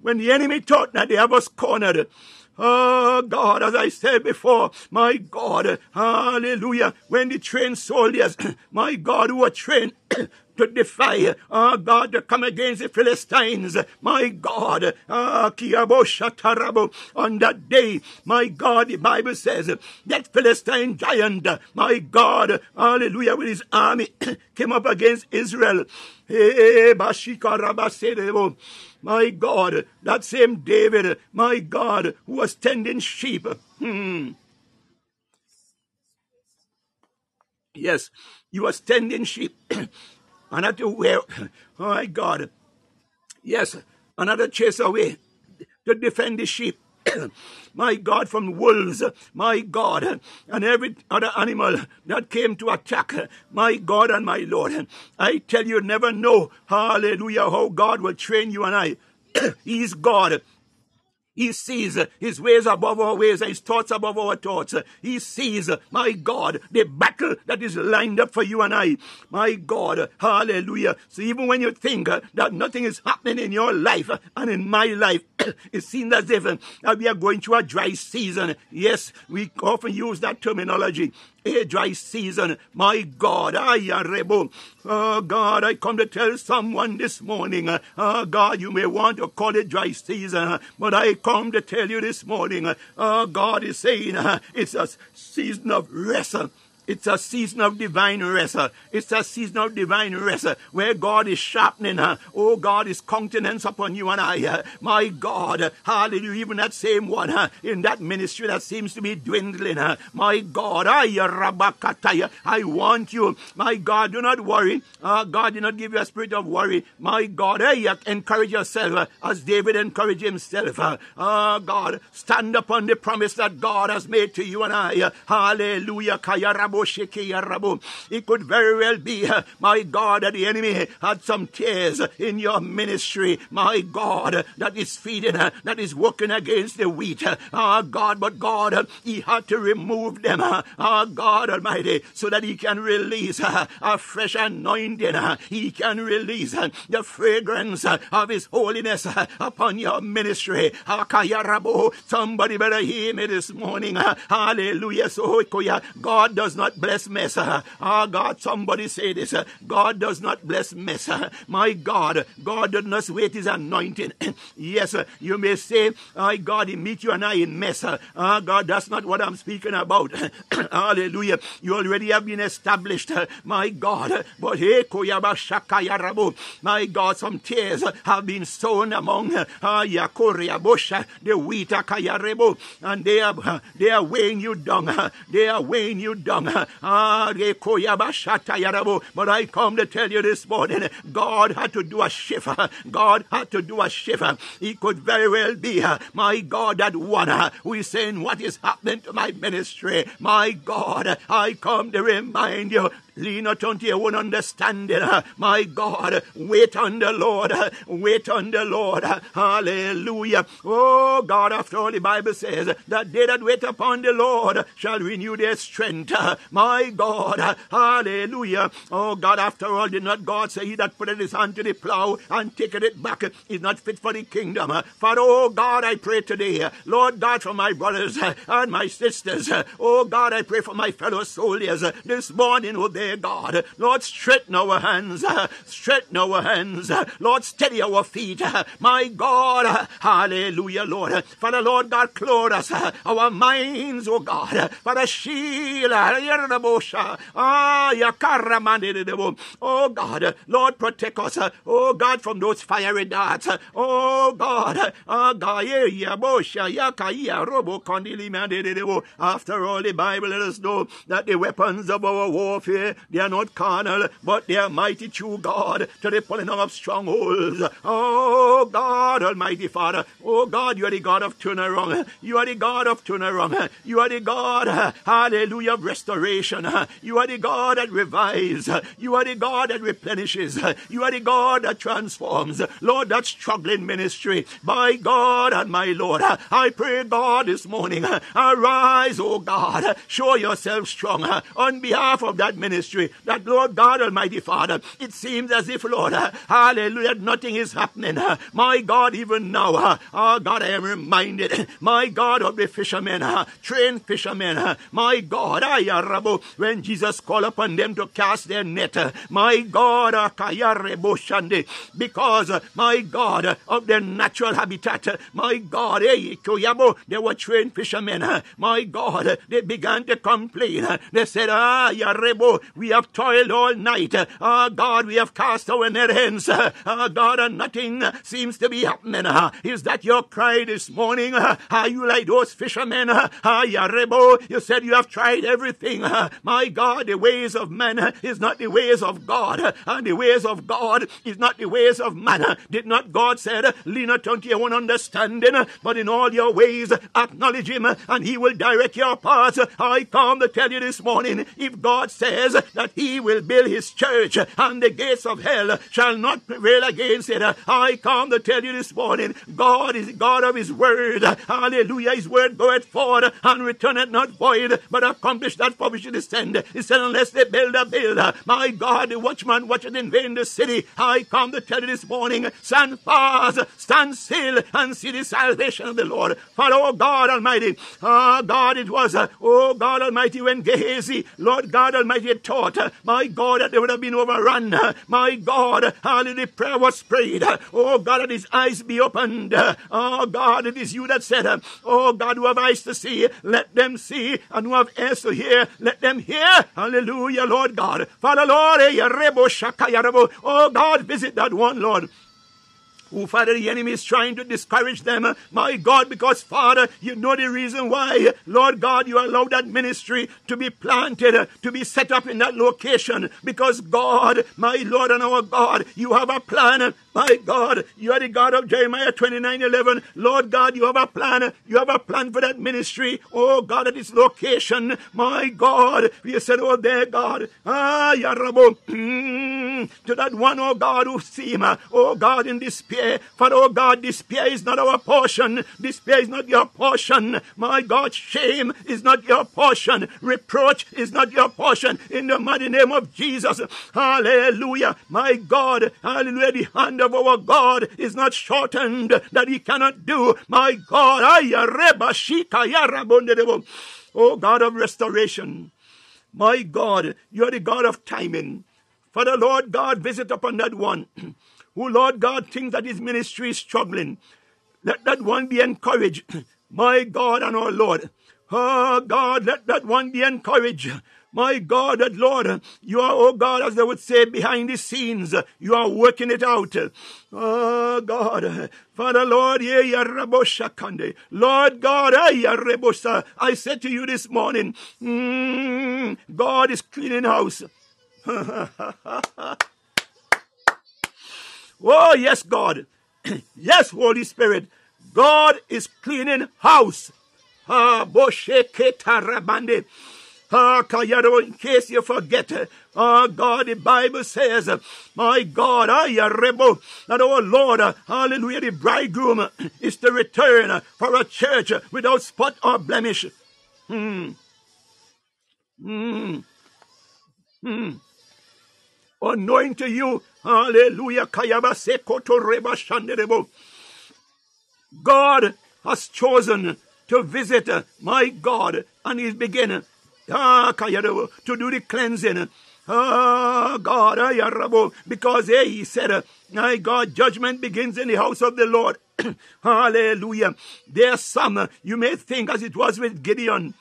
When the enemy thought that they have us cornered, Oh God, as I said before, my God, hallelujah. When the trained soldiers, my God, who are trained to defy, oh God, to come against the Philistines. My God, ah, on that day, my God, the Bible says that Philistine giant, my God, hallelujah, with his army came up against Israel. My God, that same David, my God, who was tending sheep. Hmm. Yes, he was tending sheep. another way, oh my God, yes, another chase away to defend the sheep. my God, from wolves, my God, and every other animal that came to attack, my God and my Lord. I tell you, never know, hallelujah, how God will train you and I. He's God. He sees his ways above our ways his thoughts above our thoughts. He sees, my God, the battle that is lined up for you and I. My God, hallelujah. So even when you think that nothing is happening in your life and in my life, it seems as if uh, we are going through a dry season. Yes, we often use that terminology. A dry season. My God, I am rebo. Oh God, I come to tell someone this morning. Oh God, you may want to call it dry season, but I come to tell you this morning. Oh God is saying it's a season of rest. It's a season of divine rest. It's a season of divine rest where God is sharpening, oh God, is countenance upon you and I. My God, hallelujah, even that same one in that ministry that seems to be dwindling. My God, I, want you. My God, do not worry. Uh, God did not give you a spirit of worry. My God, encourage yourself as David encouraged himself. Oh God, stand upon the promise that God has made to you and I. Hallelujah. It could very well be, uh, my God, that the enemy had some tares in your ministry, my God, uh, that is feeding, uh, that is working against the wheat. Uh, ah, God, but God, uh, He had to remove them, ah, God Almighty, so that He can release a fresh anointing. He can release the fragrance of His holiness upon your ministry. Somebody better hear me this morning. Hallelujah. So, God does not not bless mess. Ah, oh, God, somebody say this. God does not bless mess. My God, God does not wait his anointing. yes, you may say, oh, God, he meet you and I in mess. Oh, God, that's not what I'm speaking about. Hallelujah. You already have been established. My God. But hey, my God, some tares have been sown among the wheat and they are they are weighing you down. They are weighing you down. But I come to tell you this morning, God had to do a shift. God had to do a shift. He could very well be, my God, that one who is saying, What is happening to my ministry? My God, I come to remind you Lean not unto your own understanding. My God, wait on the Lord. Wait on the Lord. Hallelujah. Oh God, after all, the Bible says that they that wait upon the Lord shall renew their strength. My God, hallelujah. Oh God, after all, did not God say he that putteth his hand to the plow and taketh it back is not fit for the kingdom? For oh God, I pray today, Lord God, for my brothers and my sisters. Oh God, I pray for my fellow soldiers this morning, oh dear God. Lord, straighten our hands, straighten our hands. Lord, steady our feet. My God, hallelujah, Lord. Father, Lord God, clothe us, our minds, oh God. Father, shield, oh God, Lord, protect us, oh God, from those fiery darts. God, oh God, after all, the Bible let us know that the weapons of our warfare they are not carnal, but they are mighty true God to the pulling of strongholds. Oh God, Almighty Father. Oh God, you are the God of turnaround. You are the God of turnaround. You are the God, hallelujah, of restoration. You are the God that revives. You are the God that replenishes. You are the God that transforms. Lord, that struggling ministry. My God and my Lord, I pray, God, this morning, arise, oh God, show yourself strong on behalf of that ministry ministry that, Lord God Almighty Father, it seems as if, Lord, uh, hallelujah, nothing is happening. Uh, my God, even now, oh God, I am reminded, my God, of the fishermen, trained fishermen, my God, uh, when Jesus called upon them to cast their net, my God, uh, because, uh, my God, of their natural habitat, my God, eh, they were trained fishermen, my God, they began to complain. They said, ah, Yarebo, we have toiled all night. Ah, God, we have cast our net hands. Ah, God, and nothing seems to be happening. Is that your cry this morning? Are you like those fishermen? Ah, Yarebo, you said you have tried everything. My God, the ways of man is not the ways of God, and the ways of God is not the ways of man. Did not God said, lean not unto your own understanding, but in all your ways acknowledge him, and he will direct your paths. I come to tell you this morning, if God says that he will build his church, and the gates of hell shall not prevail against it. I come to tell you this morning, God is God of his word. Hallelujah. His word goeth forward and returneth not void, but accomplish that for which it is sent. He said, unless they build a build, my God, the watchman watcheth in vain the city. I come to tell you this morning, stand fast, stand still, and see the salvation of the Lord. For, oh God Almighty, oh God, it was, ah, oh God Almighty, when Gehazi, Lord God Almighty, had taught, my God, that they would have been overrun. My God, hallelujah, the prayer was prayed. Oh God, that his eyes be opened. Oh God, it is you that said, Oh God, who have eyes to see, let them see, and who have ears to hear, let them hear. Hallelujah, Lord God. Father, Lord, eh, oh God, visit that one, Lord. Oh, Father, the enemy is trying to discourage them. My God, because, Father, you know the reason why. Lord God, you allowed that ministry to be planted, to be set up in that location. Because, God, my Lord and our God, you have a plan. My God, you are the God of Jeremiah 29 11. Lord God, you have a plan. You have a plan for that ministry. Oh, God, at this location. My God, you said, Oh, there, God. Ah, Yarabo. to that one, oh God, who seem, oh God, in despair despair. For oh God, despair is not our portion. Despair is not your portion. My God, shame is not your portion. Reproach is not your portion. In the mighty name of Jesus. Hallelujah. My God, hallelujah. The hand of our God is not shortened that he cannot do. My God, oh God of restoration. My God, you are the God of timing. For the Lord God, visit upon that one who, Lord God, thinks that his ministry is struggling, let that one be encouraged. My God and our Lord. Oh God, let that one be encouraged. My God and Lord, you are, oh God, as they would say, behind the scenes, you are working it out. Oh God, Father Lord, Lord God, I said to you this morning, mm, God is cleaning house. Oh, yes, God. yes, Holy Spirit. God is cleaning house. Ah, in case you forget, ah, God, the Bible says, my God, ah, Yarebo, that our Lord, hallelujah, the bridegroom is to return for a church without spot or blemish. Hmm. Hmm. Hmm. Anoint to you Hallelujah. God has chosen to visit my God and he's beginning ah, to do the cleansing. Ah, God, because hey, he said, my God, judgment begins in the house of the Lord. Hallelujah. There's some, you may think as it was with Gideon,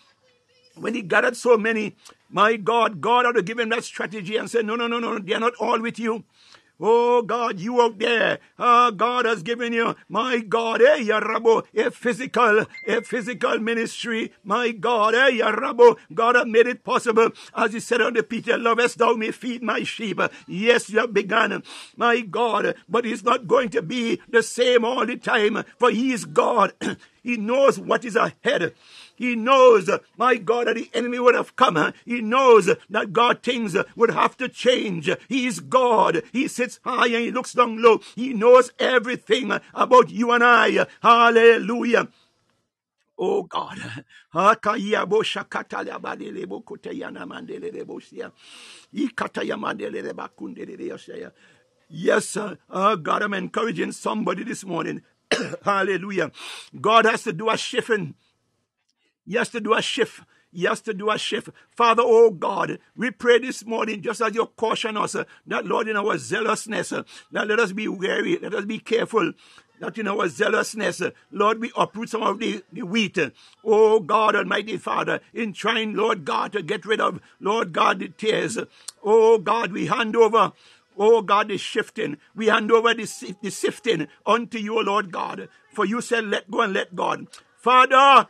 when he gathered so many, my God, God ought to give him that strategy and say, no, no, no, no, they're not all with you. Oh God, you out there, ah, God has given you, my God, eh, Yarabo, a physical, a physical ministry. My God, eh, Yarabo, God has made it possible. As he said unto Peter, lovest thou me feed my sheep. Yes, you have begun, my God, but it's not going to be the same all the time, for he is God. he knows what is ahead. He knows, uh, my God, that the enemy would have come. Uh, he knows uh, that God things would have to change. He is God. He sits high and he looks down low. He knows everything about you and I. Hallelujah. Oh God. Yes, uh, uh, God, I'm encouraging somebody this morning. Hallelujah. God has to do a shifting. Has to do a shift. Yes, to do a shift. Father, oh God, we pray this morning, just as you caution us, that Lord, in our zealousness, that let us be wary, let us be careful, that in our zealousness, Lord, we uproot some of the, the wheat. Oh God, Almighty Father, in trying, Lord God, to get rid of, Lord God, the tares. Oh God, we hand over Oh God, the shifting. We hand over the, the sifting unto you, Lord God. For you said, let go and let God. Father,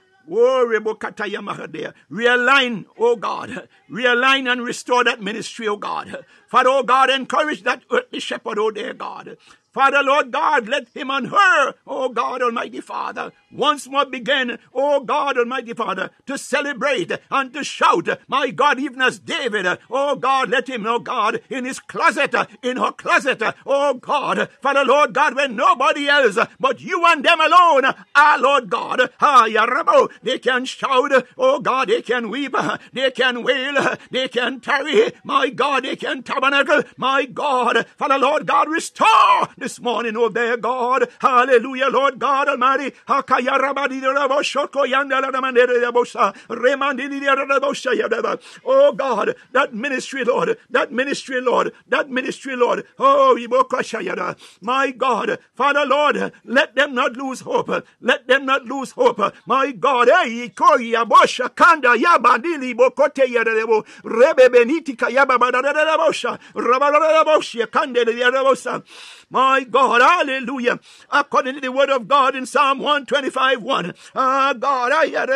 realign, oh God, realign and restore that ministry, oh God. Father, oh God, encourage that earthly shepherd, oh dear God. Father, Lord God, let him and her, oh God Almighty Father, once more begin, oh God Almighty Father, to celebrate and to shout, my God, even as David, oh God, let him, oh God, in his closet, in her closet, oh God, Father, Lord God, when nobody else but you and them alone, ah, Lord God, ah, Yarabo, they can shout, oh God, they can weep, they can wail, they can tarry, my God, they can tabernacle, my God, Father, Lord God, restore this morning, oh their God, hallelujah, Lord God Almighty. Oh God, that ministry, Lord, that ministry, Lord, that ministry, Lord. Oh, my God, Father, Lord, let them not lose hope. Let them not lose hope. My God, eh, hey, Bosha Kanda Yabadili Bokote Yadebo Rebe Benitika Yababadabosha Rabadabosha Kande Yadabosa. My God, hallelujah. According to the word of God in Psalm 125 1. Ah, God, I had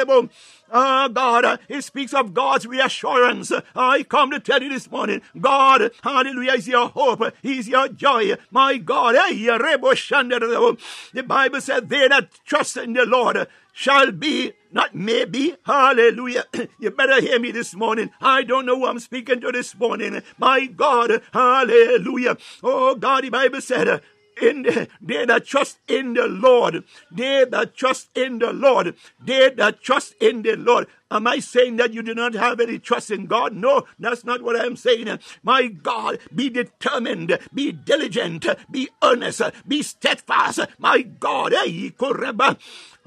Ah, God, it speaks of God's reassurance. I come to tell you this morning, God, hallelujah, is your hope. He's your joy. My God, the Bible said, they that trust in the Lord shall be, not maybe, hallelujah. you better hear me this morning. I don't know who I'm speaking to this morning. My God, hallelujah. Oh God, the Bible said, in the, they that trust in the Lord, they that trust in the Lord, they that trust in the Lord. Am I saying that you do not have any trust in God? No, that's not what I'm saying. My God, be determined, be diligent, be earnest, be steadfast. My God, eh, koreba.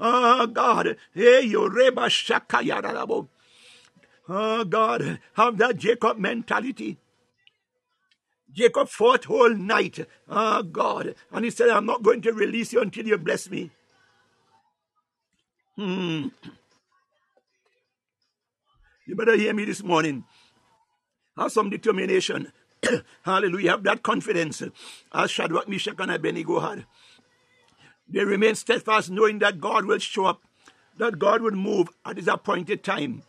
Oh God. Oh God, have that Jacob mentality. Jacob fought all night. Oh God. And he said, I'm not going to release you until you bless me. Hmm. You better hear me this morning. Have some determination. Hallelujah. Have that confidence. As Shadrach, Meshach, and Abednego had. They remain steadfast, knowing that God will show up, that God will move at his appointed time.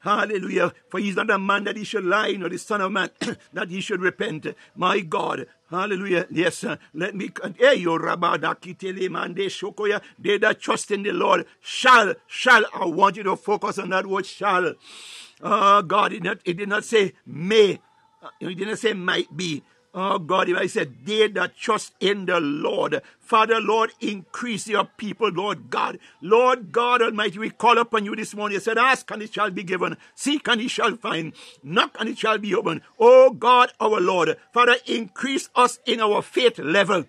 Hallelujah. For he's not a man that he should lie, nor the son of man that he should repent. My God. Hallelujah. Yes, sir. Let me. Hey, you shokoya. They that trust in the Lord shall, shall. I want you to focus on that word shall. Oh, God, it did not, it did not say may. Uh, it did not say might be. Oh God, if I said, they that trust in the Lord, Father, Lord, increase your people, Lord God. Lord God Almighty, we call upon you this morning. You said, Ask and it shall be given, seek and it shall find, knock and it shall be opened. Oh God, our Lord, Father, increase us in our faith level.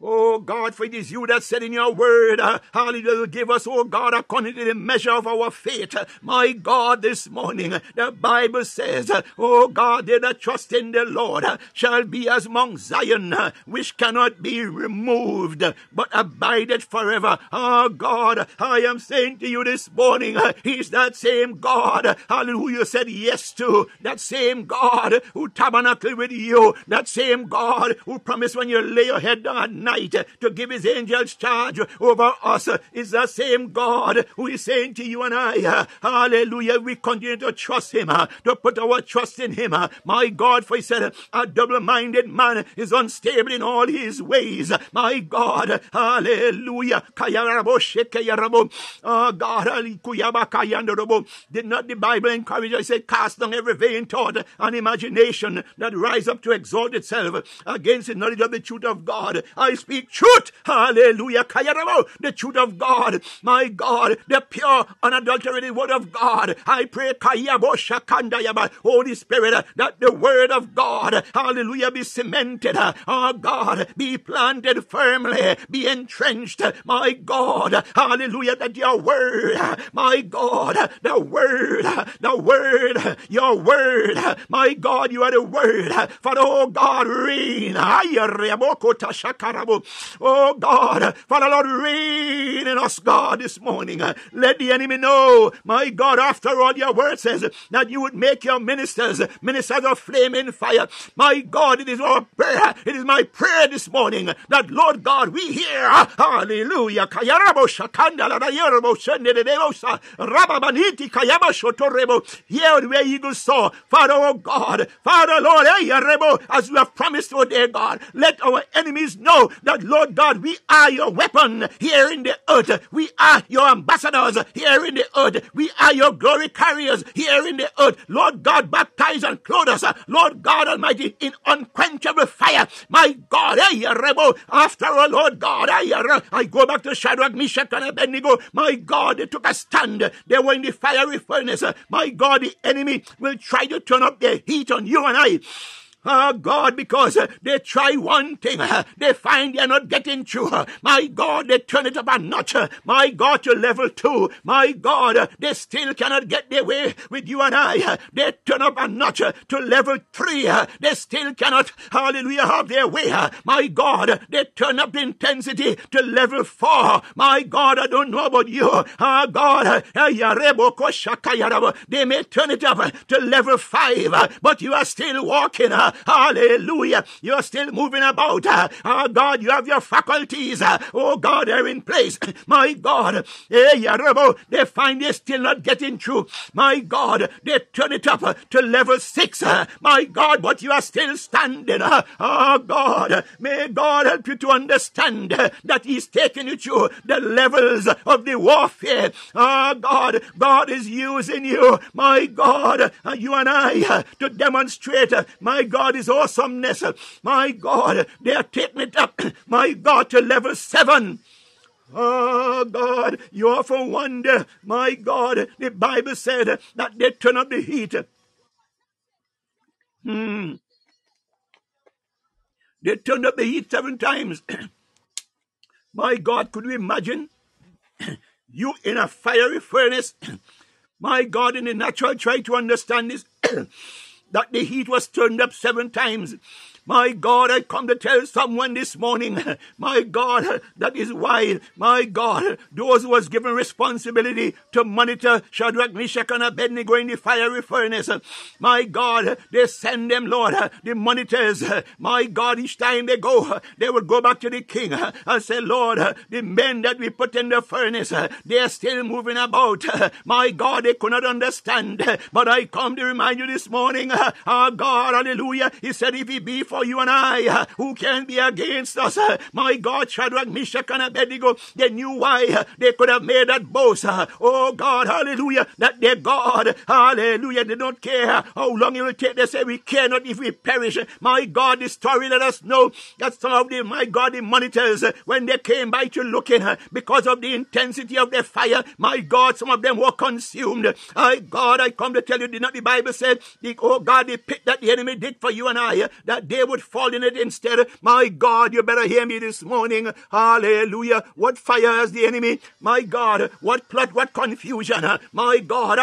Oh God, for it is you that said in your word, uh, hallelujah, give us, oh God, according to the measure of our faith. My God, this morning, the Bible says, oh God, they that trust in the Lord shall be as Mount Zion, which cannot be removed, but abideth forever. Oh God, I am saying to you this morning, He's that same God, hallelujah, said yes to, that same God who tabernacled with you, that same God who promised when you lay your head down night to give his angels charge over us is the same God who is saying to you and I, hallelujah, we continue to trust him, to put our trust in him. My God, for he said, a double-minded man is unstable in all his ways. My God, hallelujah. Oh God, did not the Bible encourage us? Say, cast down every vain thought and imagination that rise up to exalt itself against the knowledge of the truth of God. I speak truth. Hallelujah. The truth of God. My God. The pure, unadulterated word of God. I pray, Holy Spirit, that the word of God, hallelujah, be cemented. Oh God, be planted firmly, be entrenched. My God, hallelujah, that your word, my God, the word, the word, your word, my God, you are the word. For oh God, reign. Oh God, Father Lord, reign in us, God, this morning. Let the enemy know, my God, after all your word says that you would make your ministers ministers of flaming fire. My God, it is our prayer. It is my prayer this morning that Lord God, we hear. Hallelujah. Hear where eagles soar. Father, oh God, Father, Lord, as you have promised, oh dear God, let our enemies know that, Lord God, we are your weapon here in the earth. We are your ambassadors here in the earth. We are your glory carriers here in the earth. Lord God, baptize and clothe us, Lord God Almighty, in unquenchable fire. My God, hey, rebel. After all, Lord God, I, I go back to Shadrach, Meshach, and Abednego. My God, they took a stand. They were in the fiery furnace. My God, the enemy will try to turn up the heat on you and I. Oh God, because uh, they try one thing, uh, they find they're not getting through. Uh, my God, they turn it up a notch. Uh, my God, to level two. My God, uh, they still cannot get their way with you and I. They turn up a notch to level three. They still cannot, hallelujah, have their way. My God, they turn up the intensity to level four. My God, I don't know about you. Oh God, eh, they may turn it up to level five, but you are still walking. Hallelujah. You're still moving about. Oh God, you have your faculties. Ah, oh God, they're in place. My God. Eh, they find they're still not getting through. My God, they turn it up ah, to level six. My God, but you are still standing. Oh God, may God help you to understand that He's taking you through the levels of the warfare. Oh God, God is using you, my God, you and I, to demonstrate, my God, God, His awesomeness. My God, they are taking it up, my God, to level seven. Oh God, you are for wonder, my God, the Bible said that they turn up the heat. Hmm. They turned up the heat seven times. my God, could you imagine? you in a fiery furnace. my God, in the natural, try to understand this. That the heat was turned up seven times. My God, I come to tell someone this morning, my God, that is why, my God, those who was given responsibility to monitor Shadrach, Meshach, and Abednego in the fiery furnace, my God, they send them, Lord, the monitors, my God, each time they go, they will go back to the king and say, Lord, the men that we put in the furnace, they are still moving about. My God, they could not understand, but I come to remind you this morning, our ah, God, hallelujah, he said, if he be for for you and I. Uh, who can be against us? Uh, my God, Shadrach, Meshach, and Abednego, they knew why uh, they could have made that boast. Oh God, hallelujah, that their God, hallelujah, they don't care how long it will take. They say, we care not if we perish. My God, the story let us know that some of the, my God, the monitors, when they came by to looking, because of the intensity of their fire, my God, some of them were consumed. My God, I come to tell you, did not the Bible say, oh God, the pit that the enemy did for you and I, that they would fall in it instead. My God, you better hear me this morning. Hallelujah. What fire has the enemy? My God, what plot, what confusion. My God,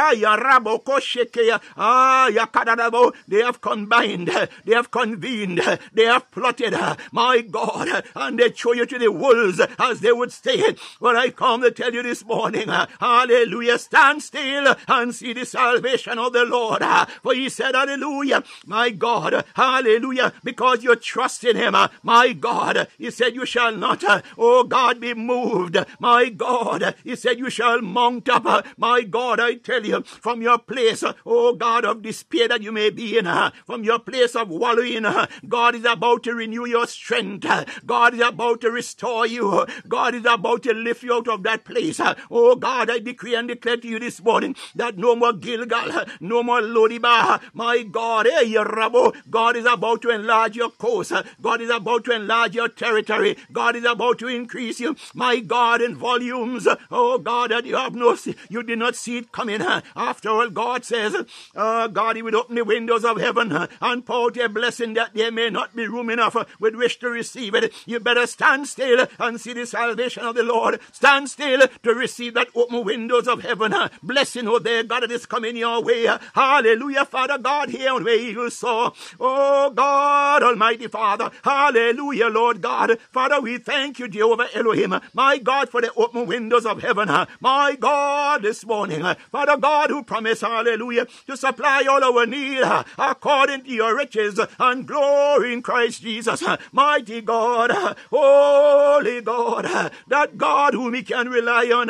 they have combined, they have convened, they have plotted. My God, and they throw you to the wolves as they would say. Well, I come to tell you this morning, hallelujah, stand still and see the salvation of the Lord. For he said, hallelujah, my God, hallelujah, because you trust in him. Uh, my God, he said, You shall not, uh, oh God, be moved. My God, he said, You shall mount up. Uh, my God, I tell you, from your place, oh God, of despair that you may be in, from your place of wallowing, God is about to renew your strength. God is about to restore you. God is about to lift you out of that place. Oh God, I decree and declare to you this morning that no more Gilgal, no more Lo Debar. My God, eh, hey, Rabo, God is about to enlarge enlarge your coast. God is about to enlarge your territory. God is about to increase you, my God, in volumes. Oh God, that you have no, you did not see it coming. After all, God says, oh God, He will open the windows of heaven and pour out a blessing that there may not be room enough with which to receive it. You better stand still and see the salvation of the Lord. Stand still to receive that open windows of heaven. Blessing, oh there, God, that is coming your way. Hallelujah, Father God, here where you saw. Oh God. God Almighty Father. Hallelujah, Lord God. Father, we thank you, Jehovah Elohim. My God, for the open windows of heaven. My God, this morning. Father God, who promised, hallelujah, to supply all our need according to your riches and glory in Christ Jesus. Mighty God, holy God, that God whom we can rely on,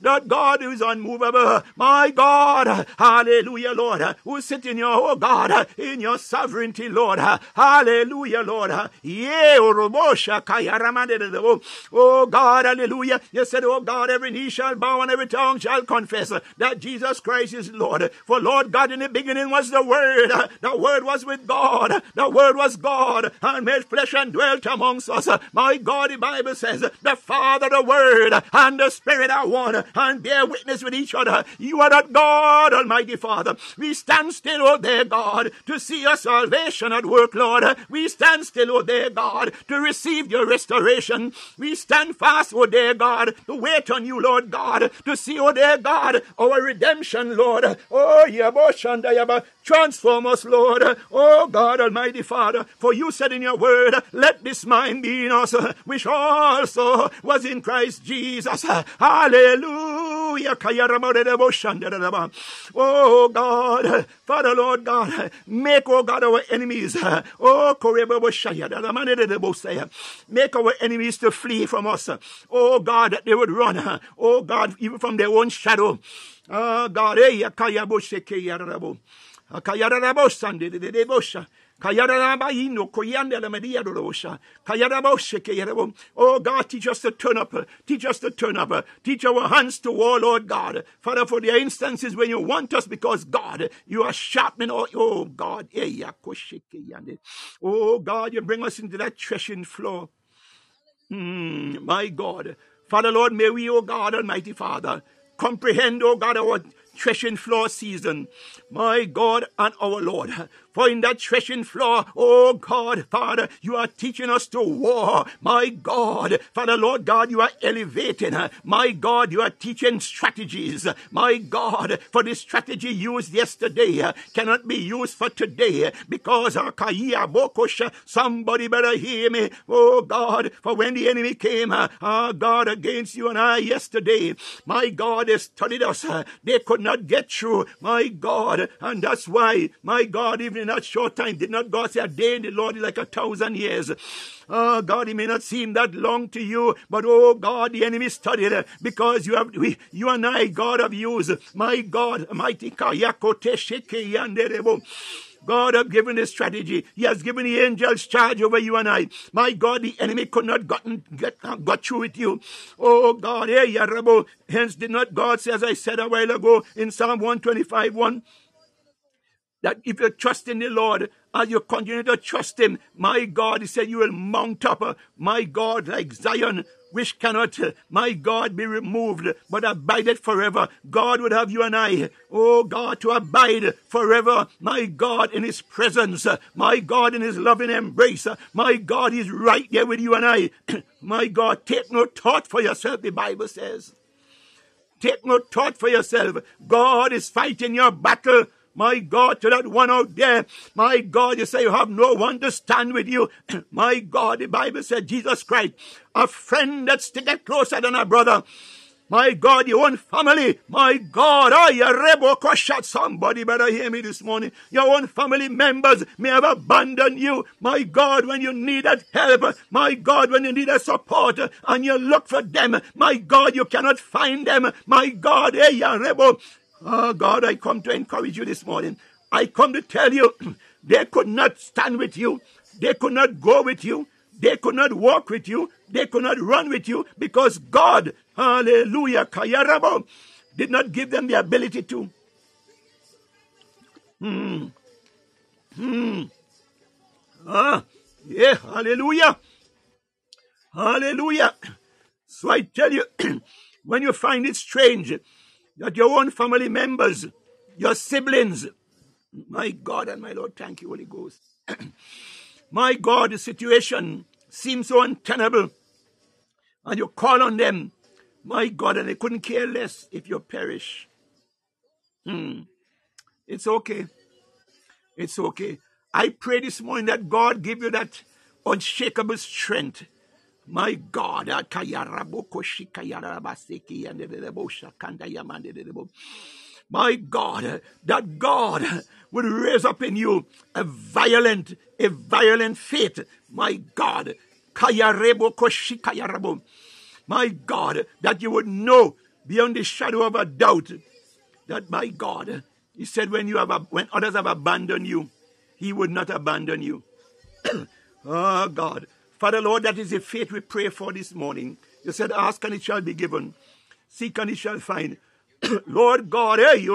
that God who is unmovable. My God, hallelujah, Lord, who sit in your, oh God, in your sovereignty, Lord. Hallelujah Hallelujah, Lord. Yeah, oh, oh. oh God, hallelujah. You said, Oh God, every knee shall bow and every tongue shall confess that Jesus Christ is Lord. For Lord God, in the beginning was the Word. The Word was with God. The Word was God and made flesh and dwelt amongst us. My God, the Bible says, the Father, the Word, and the Spirit are one and bear witness with each other. You are not God, Almighty Father. We stand still, oh dear God, to see your salvation at work, Lord. We stand still, oh dear God, to receive your restoration. We stand fast, oh dear God, to wait on you, Lord God, to see, oh dear God, our redemption, Lord. Oh, transform us, Lord. Oh God, Almighty Father, for you said in your word, let this mind be in us, which also was in Christ Jesus. Hallelujah. Oh God, Father, Lord God, make, oh God, our enemies. Oh, make our enemies to flee from us. Oh God, that they would run. Oh God, even from their own shadow. Oh God, Oh God, teach us to turn up. Teach us to turn up. Teach our hands to war, Lord God. Father, for the instances when you want us because God, you are sharpening. Oh, oh God. Oh God, you bring us into that threshing floor. Mm, my God. Father, Lord, may we, oh God, Almighty Father, comprehend, oh God, our threshing floor season. My God and our Lord. For in that threshing floor, oh God, Father, you are teaching us to war. My God, Father, Lord God, you are elevating. My God, you are teaching strategies. My God, for the strategy used yesterday uh, cannot be used for today because our somebody better hear me. Oh God, for when the enemy came, oh God, against you and I yesterday, my God, they studied us. Uh, they could not get through. My God, and that's why, my God, even in that short time. Did not God say a day in the Lord is like a thousand years? Oh God, it may not seem that long to you, but oh God, the enemy studied it because you have we, you and I, God have used my God, mighty God have given a strategy. He has given the angels charge over you and I. My God, the enemy could not gotten, get, uh, got through with you. Oh God, hey, Yarabo. Hence did not God say, as I said a while ago in Psalm 125, 1, that if you trust in the Lord, as you continue to trust Him, my God, He said, you will mount up, uh, my God, like Zion, which cannot, uh, my God, be removed, but abideth forever. God would have you and I, oh God, to abide forever, my God, in His presence, uh, my God, in His loving embrace, my God, He's right there with you and I. my God, take no thought for yourself, the Bible says. Take no thought for yourself. God is fighting your battle. My God, to that one out there, my God, you say you have no one to stand with you. my God, the Bible said Jesus Christ, a friend that sticketh closer than a brother. My God, your own family. My God, oh, you rebel shot. Somebody better hear me this morning. Your own family members may have abandoned you. My God, when you needed help. My God, when you need a support and you look for them. My God, you cannot find them. My God, hey, you rebel. Oh God, I come to encourage you this morning. I come to tell you they could not stand with you. They could not go with you. They could not walk with you. They could not run with you because God, hallelujah, kayarabo, did not give them the ability to. Hmm. Hmm. Ah, yeah, hallelujah. Hallelujah. So I tell you, when you find it strange that your own family members, your siblings, my God and my Lord, thank you, Holy Ghost. my God, the situation seems so untenable. And you call on them, my God, and they couldn't care less if you perish. Hmm. It's okay. It's okay. I pray this morning that God give you that unshakable strength my God, ah, my God, ah, that God would raise up in you a violent, a violent faith. My God, my God, that you would know beyond the shadow of a doubt that my God, He said, when you have when others have abandoned you, He would not abandon you. oh, God. Father, Lord, that is the faith we pray for this morning. You said, Ask and it shall be given, seek and it shall find. Lord God, hey,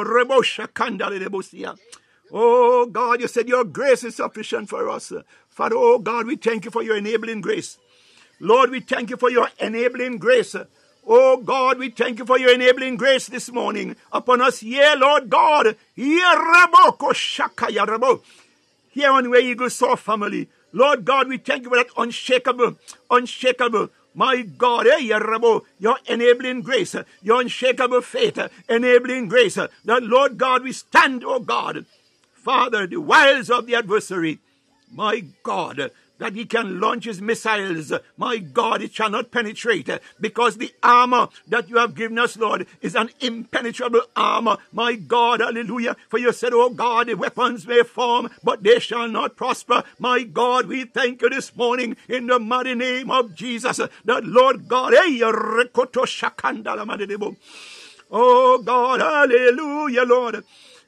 Oh God, you said your grace is sufficient for us. Father, oh God, we thank you for your enabling grace. Lord, we thank you for your enabling grace. Oh God, we thank you for your enabling grace this morning upon us. Yeah, Lord God. Here on where you go, so family. Lord God, we thank you for that unshakable, unshakable, my God, eh, your enabling grace, your unshakable faith, enabling grace. That Lord God, we stand, oh God, Father, the wiles of the adversary, my God, that he can launch his missiles. My God, it shall not penetrate because the armor that you have given us, Lord, is an impenetrable armor. My God, hallelujah. For you said, Oh God, the weapons may form, but they shall not prosper. My God, we thank you this morning in the mighty name of Jesus that Lord God, Oh God, hallelujah, Lord.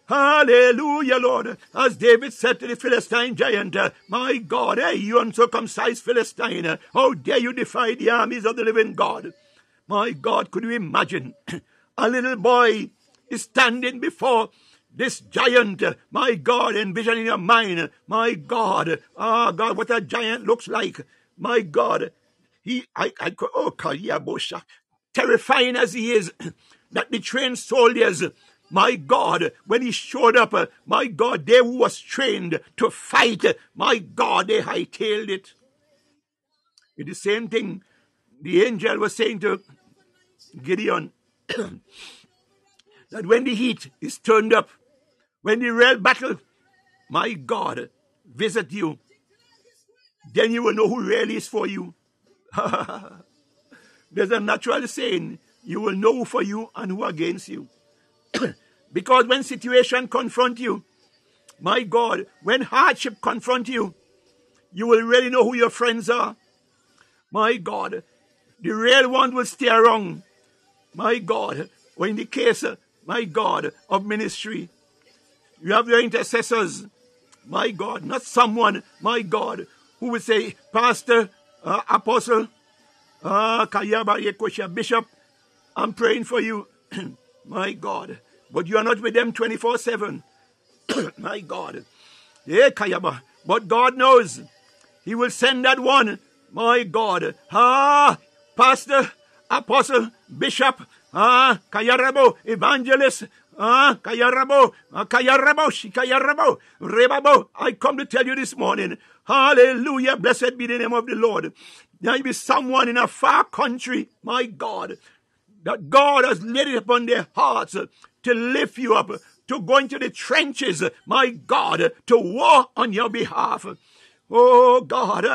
Hallelujah, Lord. As David said to the Philistine giant, My God, hey, you uncircumcised Philistine, how dare you defy the armies of the living God? My God, could you imagine a little boy is standing before this giant, my God, envision in your mind, my God, ah, oh God, what a giant looks like, my God. He, I, I, oh, Kayabosha, terrifying as he is, that the trained soldiers my God, when he showed up, uh, my God, they who was trained to fight, my God, they hightailed it. It's the same thing the angel was saying to Gideon that when the heat is turned up, when the real battle, my God, visit you, then you will know who really is for you. There's a natural saying, you will know who for you and who against you. Because when situation confront you, my God, when hardship confront you, you will really know who your friends are. My God, the real one will stay around. My God, or in the case, my God, of ministry, you have your intercessors. My God, not someone, my God, who will say, Pastor, uh, Apostle, uh, Bishop, I'm praying for you. my God, but you are not with them 24 7. My God. Kayaba. But God knows. He will send that one. My God. Ah, Pastor, Apostle, Bishop, ah, Kayarabo, Evangelist, Ah, Kayarabo, Kayarabo, Shikayarabo, Rebabo. I come to tell you this morning, hallelujah, blessed be the name of the Lord. There may be someone in a far country, my God, that God has laid it upon their hearts to lift you up, to go into the trenches, my God, to war on your behalf. Oh God,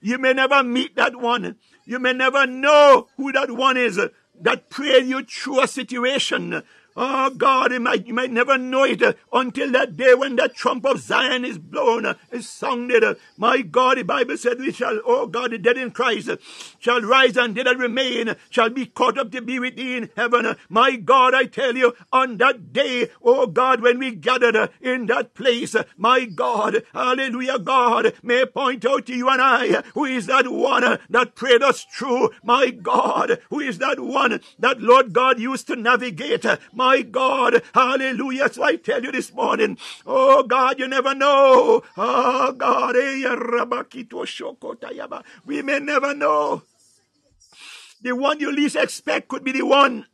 you may never meet that one. You may never know who that one is that prayed you through a situation. Oh God, you might, you might never know it uh, until that day when the trump of Zion is blown, uh, is sounded. Uh, my God, the Bible said we shall, oh God, the dead in Christ uh, shall rise and they that remain uh, shall be caught up to be with thee in heaven. Uh. My God, I tell you, on that day, oh God, when we gathered in that place, my God, hallelujah, God, may point out to you and I, who is that one that prayed us through, my God, who is that one that Lord God used to navigate, my my God. Hallelujah. So I tell you this morning, oh God, you never know. Oh God, eh, we may never know. The one you least expect could be the one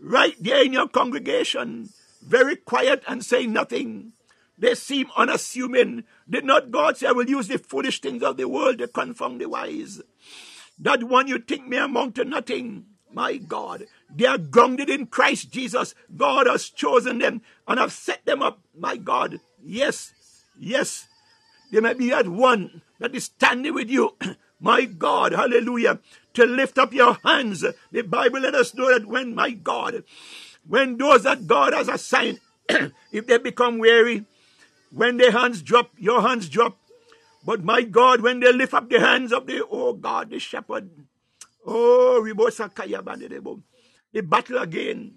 right there in your congregation, very quiet and say nothing. They seem unassuming. Did not God say, I will use the foolish things of the world to confound the wise? That one you think may amount to nothing. My God, they are grounded in Christ Jesus. God has chosen them and have set them up. My God, yes, yes. There may be that one that is standing with you. My God, hallelujah, to lift up your hands. The Bible let us know that when, my God, when those that God has assigned, if they become weary, when their hands drop, your hands drop. But my God, when they lift up the hands of the, oh God, the shepherd, oh, the battle again.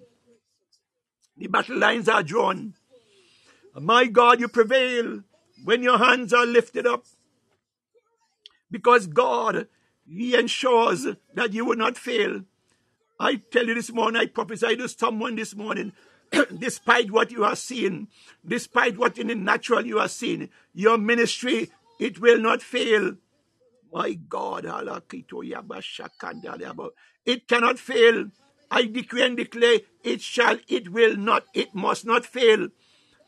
The battle lines are drawn. My God, you prevail. when your hands are lifted up, because God, He ensures that you will not fail. I tell you this morning, I prophesy to someone this morning, despite what you are seeing, despite what in the natural you are seeing, your ministry, it will not fail. My God, it cannot fail. I decree and declare it shall, it will not, it must not fail.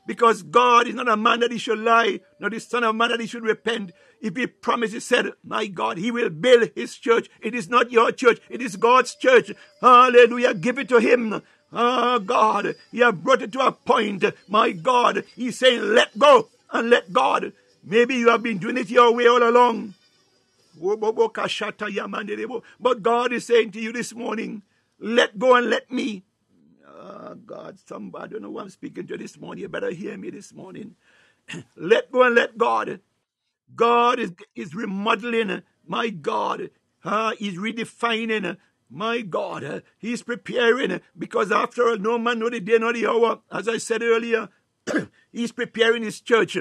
Because God is not a man that he should lie, nor the son of man that he should repent. If he promises, said, My God, he will build his church. It is not your church, it is God's church. Hallelujah. Give it to him. Oh God, he has brought it to a point. My God, he's saying, let go and let God. Maybe you have been doing it your way all along. But God is saying to you this morning, let go and let me. Oh God, somebody, I don't know who I'm speaking to this morning. You better hear me this morning. let go and let God. God is, is remodeling, my God. Uh, he's redefining, my God. Uh, he's preparing, because after all, no man know the day nor the hour. As I said earlier, he's preparing his church.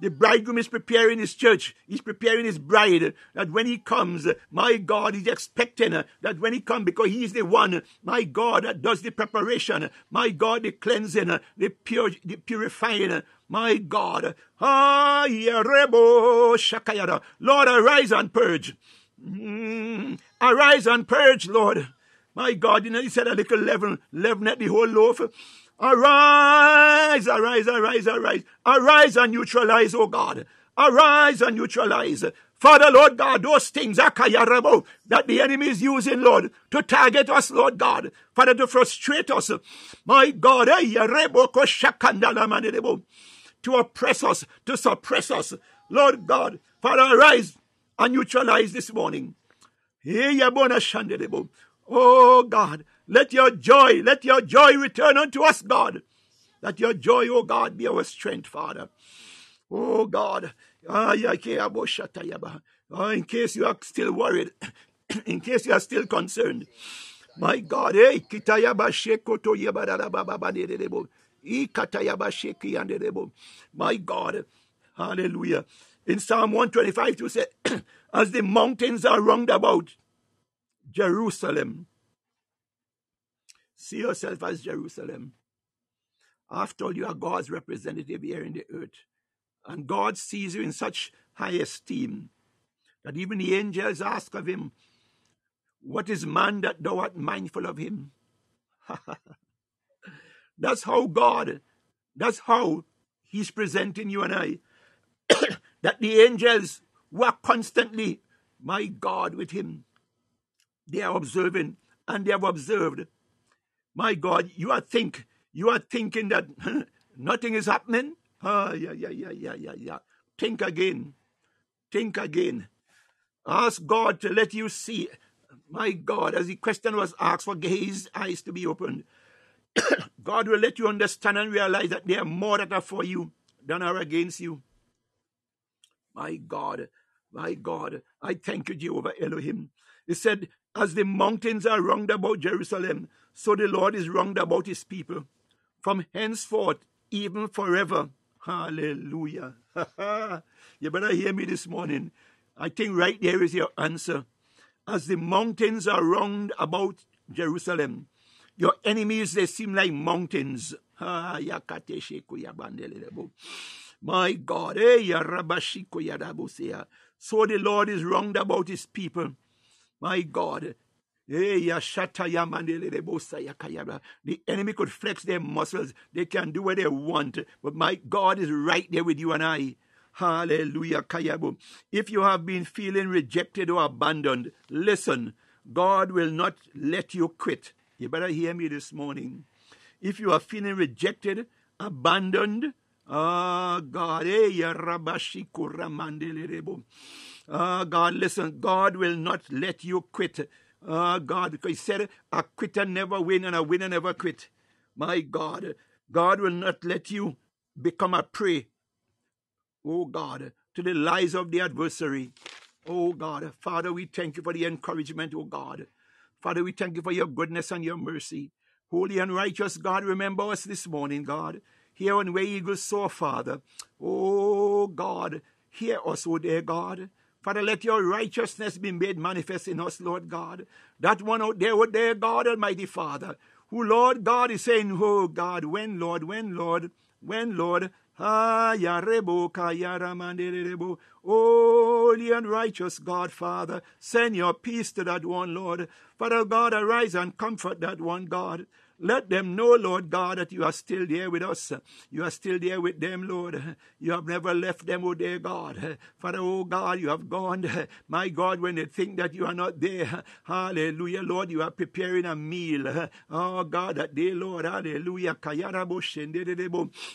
The bridegroom is preparing his church. He's preparing his bride uh, that when he comes, uh, my God, he's expecting uh, that when he comes, because he is the one, my God, that does the preparation. My God, the cleansing, the pure, the purifying. My God. Lord, arise and purge. Mm, arise and purge, Lord. My God, you know, he said a little leaven, leaven at the whole loaf. Arise, arise, arise, arise. Arise and neutralize, oh God. Arise and neutralize. Father, Lord God, those things that the enemy is using, Lord, to target us, Lord God. Father, to frustrate us. My God, eh, to oppress us, to suppress us. Lord God, Father, arise and neutralize this morning. Eh, oh God, let your joy, let your joy return unto us, God. Let your joy, oh God, be our strength, Father. Oh God. In case you are still worried, in case you are still concerned. My God, eh, hey, my God, hallelujah. In Psalm 125, to say, as the mountains are round about Jerusalem, See yourself as Jerusalem. After all, you are God's representative here in the earth. And God sees you in such high esteem that even the angels ask of him, What is man that thou art mindful of him? that's how God, that's how He's presenting you and I. that the angels were constantly, my God, with Him. They are observing and they have observed my God, you are think you are thinking that nothing is happening? Ah, yeah, yeah, yeah, yeah, yeah, yeah. Think again. Think again. Ask God to let you see. My God, as the question was asked for his eyes to be opened, God will let you understand and realize that there are more that are for you than are against you. My God, my God, I thank you, Jehovah Elohim. He said, as the mountains are round about Jerusalem, so the Lord is round about his people. From henceforth, even forever. Hallelujah. you better hear me this morning. I think right there is your answer. As the mountains are round about Jerusalem, your enemies, they seem like mountains. Ah, My God. Eh, so the Lord is round about his people. My God. Eh, the enemy could flex their muscles. They can do what they want. But my God is right there with you and I. Hallelujah. Kayabu. If you have been feeling rejected or abandoned, listen. God will not let you quit. You better hear me this morning. If you are feeling rejected, abandoned, oh God, eh, oh God, listen, God will not let you quit. Oh God, because He said a quitter never win and a winner never quit. My God, God will not let you become a prey. Oh God, to the lies of the adversary. Oh God, Father, we thank you for the encouragement, oh God. Father, we thank you for your goodness and your mercy. Holy and righteous God, remember us this morning, God. Here on Way Eagles soar, Father. Oh oh God, hear us, O dear God. Father, let your righteousness be made manifest in us, Lord God. That one out there, oh dear God, Almighty Father, who, Lord God, is saying, Oh God, when, Lord, when, Lord, when, Lord, Ah, Yarebo, Kayaramanderebo. Holy and righteous God, Father, send your peace to that one, Lord. Father God, arise and comfort that one, God. Let them know, Lord God, that you are still there with us. You are still there with them, Lord. You have never left them, oh dear God. Father, oh God, you have gone. My God, when they think that you are not there, hallelujah, Lord, you are preparing a meal. Oh God, that day, Lord, hallelujah.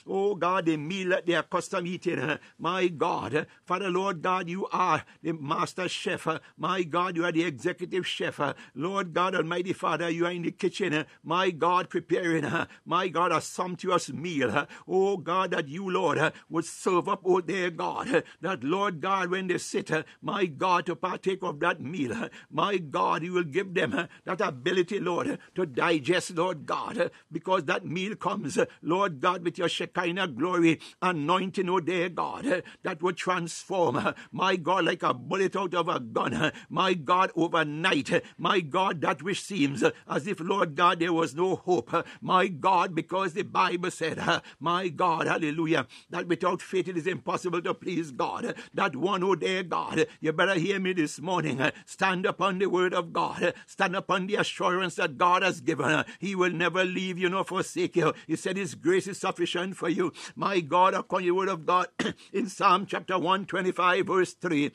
Oh God, the meal that they are accustomed eating. My God, Father, Lord God, you are the master chef. My God, you are the executive chef. Lord God, Almighty Father, you are in the kitchen. My God, God, preparing, uh, my God, a sumptuous meal. Uh, oh God, that you, Lord, uh, would serve up, oh dear God, that Lord God, when they sit, my God, to partake of that meal, my God, you will give them that ability, Lord, to digest, Lord God, because that meal comes, Lord God, with your Shekinah glory, anointing, oh dear God, that would transform, my God, like a bullet out of a gun, my God, overnight, my God, that which seems as if, Lord God, there was no hope, my God, because the Bible said, my God, hallelujah, that without faith it is impossible to please God. That one oh who dare God, you better hear me this morning. Stand upon the word of God. Stand upon the assurance that God has given. He will never leave you nor forsake you. He said His grace is sufficient for you. My God, according to the word of God in Psalm chapter 125, verse 3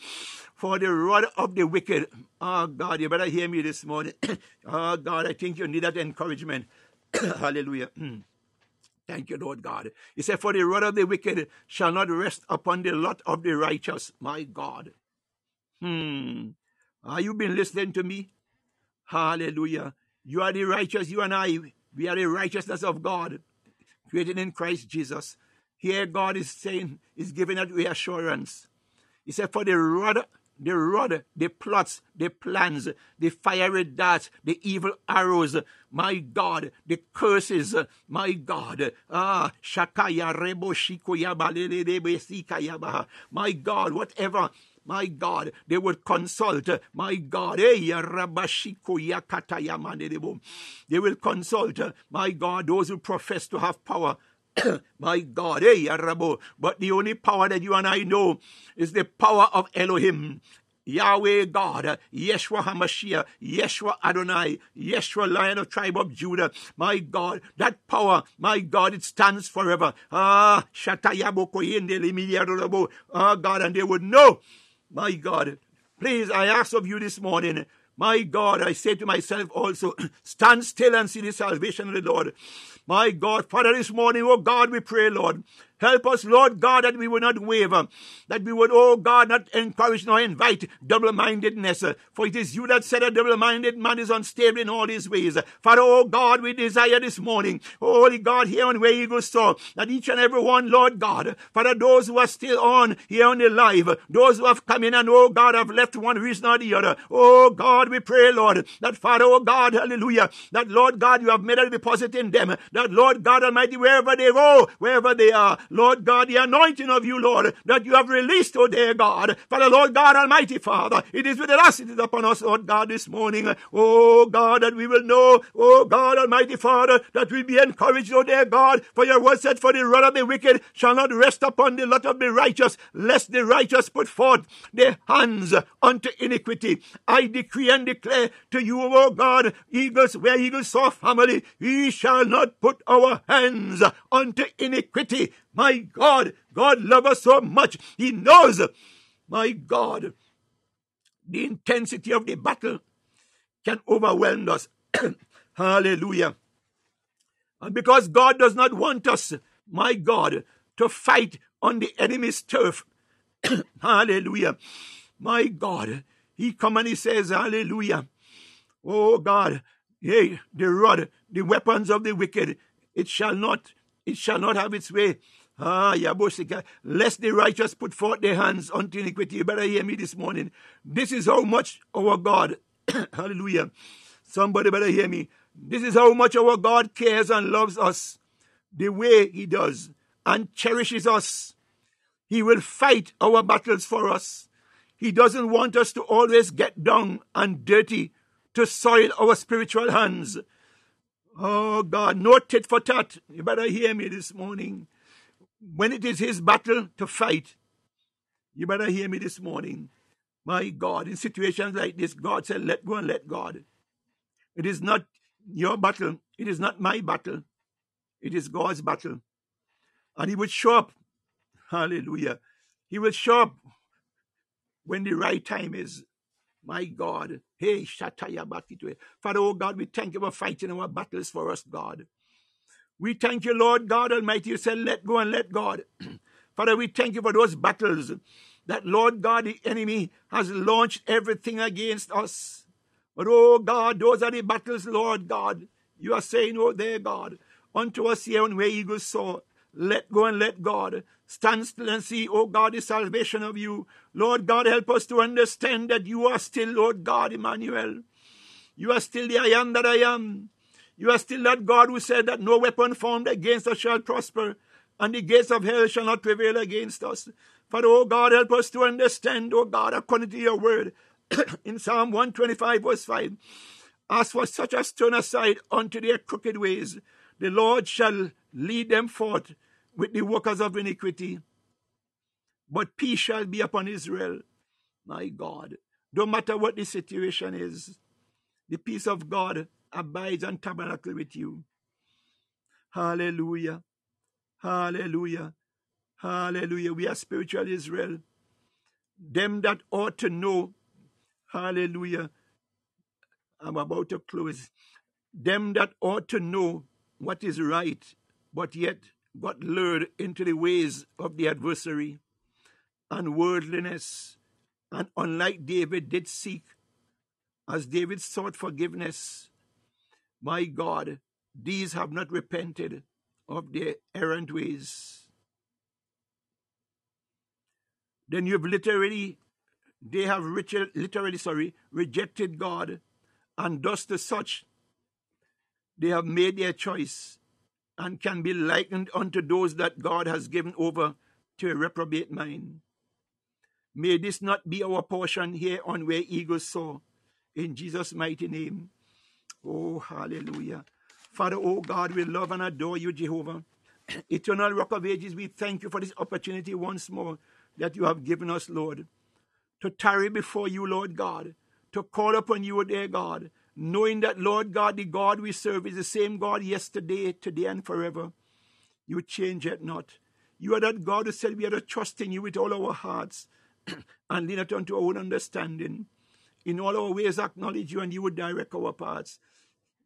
for the rod of the wicked. Oh God, you better hear me this morning. oh God, I think you need that encouragement. Hallelujah. Thank you, Lord God. He said, For the rod of the wicked shall not rest upon the lot of the righteous. My God. Hmm. Are you been listening to me? Hallelujah. You are the righteous, you and I. We are the righteousness of God, created in Christ Jesus. Here God is saying, is giving us reassurance. He said, For the rod the rod, the plots, the plans, the fiery darts, the evil arrows, my God, the curses, my God. Ah, Shakaya Rebo Shikoyaba My God, whatever. My God, they would consult, my God, they will consult, my God, those who profess to have power, my God, hey, Arabo. But the only power that you and I know is the power of Elohim. Yahweh God, Yeshua HaMashiach, Yeshua Adonai, Yeshua Lion of Tribe of Judah. My God, that power, my God, it stands forever. Ah, Shatayabo Ah, God, and they would know. My God, please, I ask of you this morning, my God, I say to myself also, stand still and see the salvation of the Lord. My God, Father, this morning, oh God, we pray, Lord, Help us, Lord God, that we would not waver, that we would, oh God, not encourage nor invite double mindedness. For it is you that said a double minded man is unstable in all his ways. Father, oh God, we desire this morning, oh Holy God, here on Where Eagles Soar, that each and every one, Lord God, Father, those who are still on here on the live, those who have come in and, oh God, have left one reason or the other, oh God, we pray, Lord, that Father, oh God, hallelujah, that Lord God, you have made a deposit in them, that Lord God Almighty, wherever they go, wherever they are, Lord God, the anointing of you, Lord, that you have released, O dear God. Father, Lord God Almighty Father, it is with us, it is upon us, Lord God, this morning. Oh God, that we will know, oh God Almighty Father, that we be encouraged, O dear God, for your word said, for the rod of the wicked shall not rest upon the lot of the righteous, lest the righteous put forth their hands unto iniquity. I decree and declare to you, O God, eagles, where eagles soar family, we shall not put our hands unto iniquity. My God, God loves us so much. He knows, my God, the intensity of the battle can overwhelm us. Hallelujah. And because God does not want us, my God, to fight on the enemy's turf. Hallelujah. My God, he come and he says, Hallelujah. Oh God, hey, the rod, the weapons of the wicked, it shall not, it shall not have its way. Ah, Yabosika, lest the righteous put forth their hands unto iniquity. You better hear me this morning. This is how much our God, hallelujah. Somebody better hear me. This is how much our God cares and loves us the way He does and cherishes us. He will fight our battles for us. He doesn't want us to always get down and dirty to soil our spiritual hands. Oh God, no tit for tat. You better hear me this morning. When it is his battle to fight, you better hear me this morning. My God, in situations like this, God said, let go and let God. It is not your battle. It is not my battle. It is God's battle. And he would show up. Hallelujah. He will show up when the right time is. My God. Hey, Shataya. Father, oh God, we thank you for fighting our battles for us, God. We thank you, Lord God Almighty. You said, let go and let God. Father, we thank you for those battles that, Lord God, the enemy has launched everything against us. But, oh God, those are the battles, Lord God. You are saying, oh, there, God, unto us here on where eagles soar. Let go and let God. Stand still and see, oh God, the salvation of you. Lord God, help us to understand that you are still, Lord God, Emmanuel. You are still the I am that I am. You are still that God who said that no weapon formed against us shall prosper, and the gates of hell shall not prevail against us. Father, oh God, help us to understand, oh God, according to your word, in Psalm 125, verse 5. As for such as turn aside unto their crooked ways, the Lord shall lead them forth with the workers of iniquity. But peace shall be upon Israel. My God. No matter what the situation is, the peace of God abides and tabernacle with you. Hallelujah. Hallelujah. Hallelujah. We are spiritual Israel. Them that ought to know. Hallelujah. I'm about to close. Them that ought to know what is right, but yet got lured into the ways of the adversary and worldliness, and unlike David did seek, as David sought forgiveness, my God, these have not repented of their errant ways. Then you've literally, they have literally, sorry, rejected God, and thus to such, they have made their choice and can be likened unto those that God has given over to a reprobate mind. May this not be our portion here on where eagles soar. In Jesus' mighty name. Oh, hallelujah. Father, oh God, we love and adore you, Jehovah. Eternal Rock of Ages, we thank you for this opportunity once more that you have given us, Lord, to tarry before you, Lord God, to call upon you, dear God, knowing that, Lord God, the God we serve is the same God yesterday, today, and forever. You change it not. You are that God who said we are to trust in you with all our hearts and lean not unto our own understanding. In all our ways acknowledge you and you would direct our paths.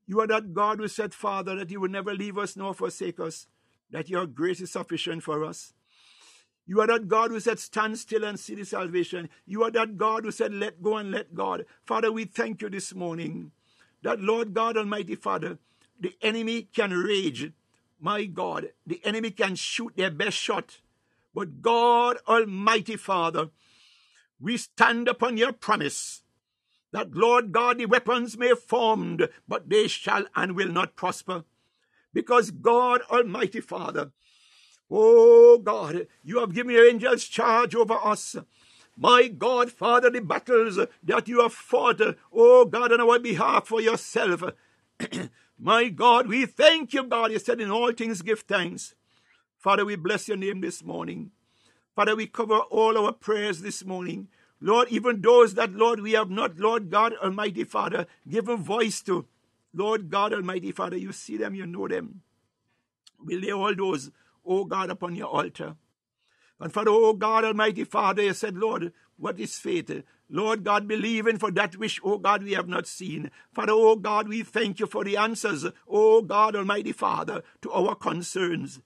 You are that God who said, Father, that you will never leave us nor forsake us, that your grace is sufficient for us. You are that God who said, Stand still and see the salvation. You are that God who said, Let go and let God. Father, we thank you this morning that, Lord God Almighty Father, the enemy can rage. My God, the enemy can shoot their best shot. But God Almighty Father, we stand upon your promise that, Lord God, the weapons may formed, but they shall and will not prosper. Because God Almighty Father, Oh God, you have given your angels charge over us. My God, Father, the battles that you have fought, oh God, on our behalf for yourself. My God, we thank you, God. You said in all things give thanks. Father, we bless your name this morning. Father, we cover all our prayers this morning. Lord, even those that, Lord, we have not, Lord God Almighty Father, given voice to. Lord God Almighty Father, you see them, you know them. We lay all those O God, upon your altar. And Father, O God, Almighty Father, you said, Lord, what is faith? Lord God, believing for that which, O God, we have not seen. Father, O God, we thank you for the answers, O God, Almighty Father, to our concerns.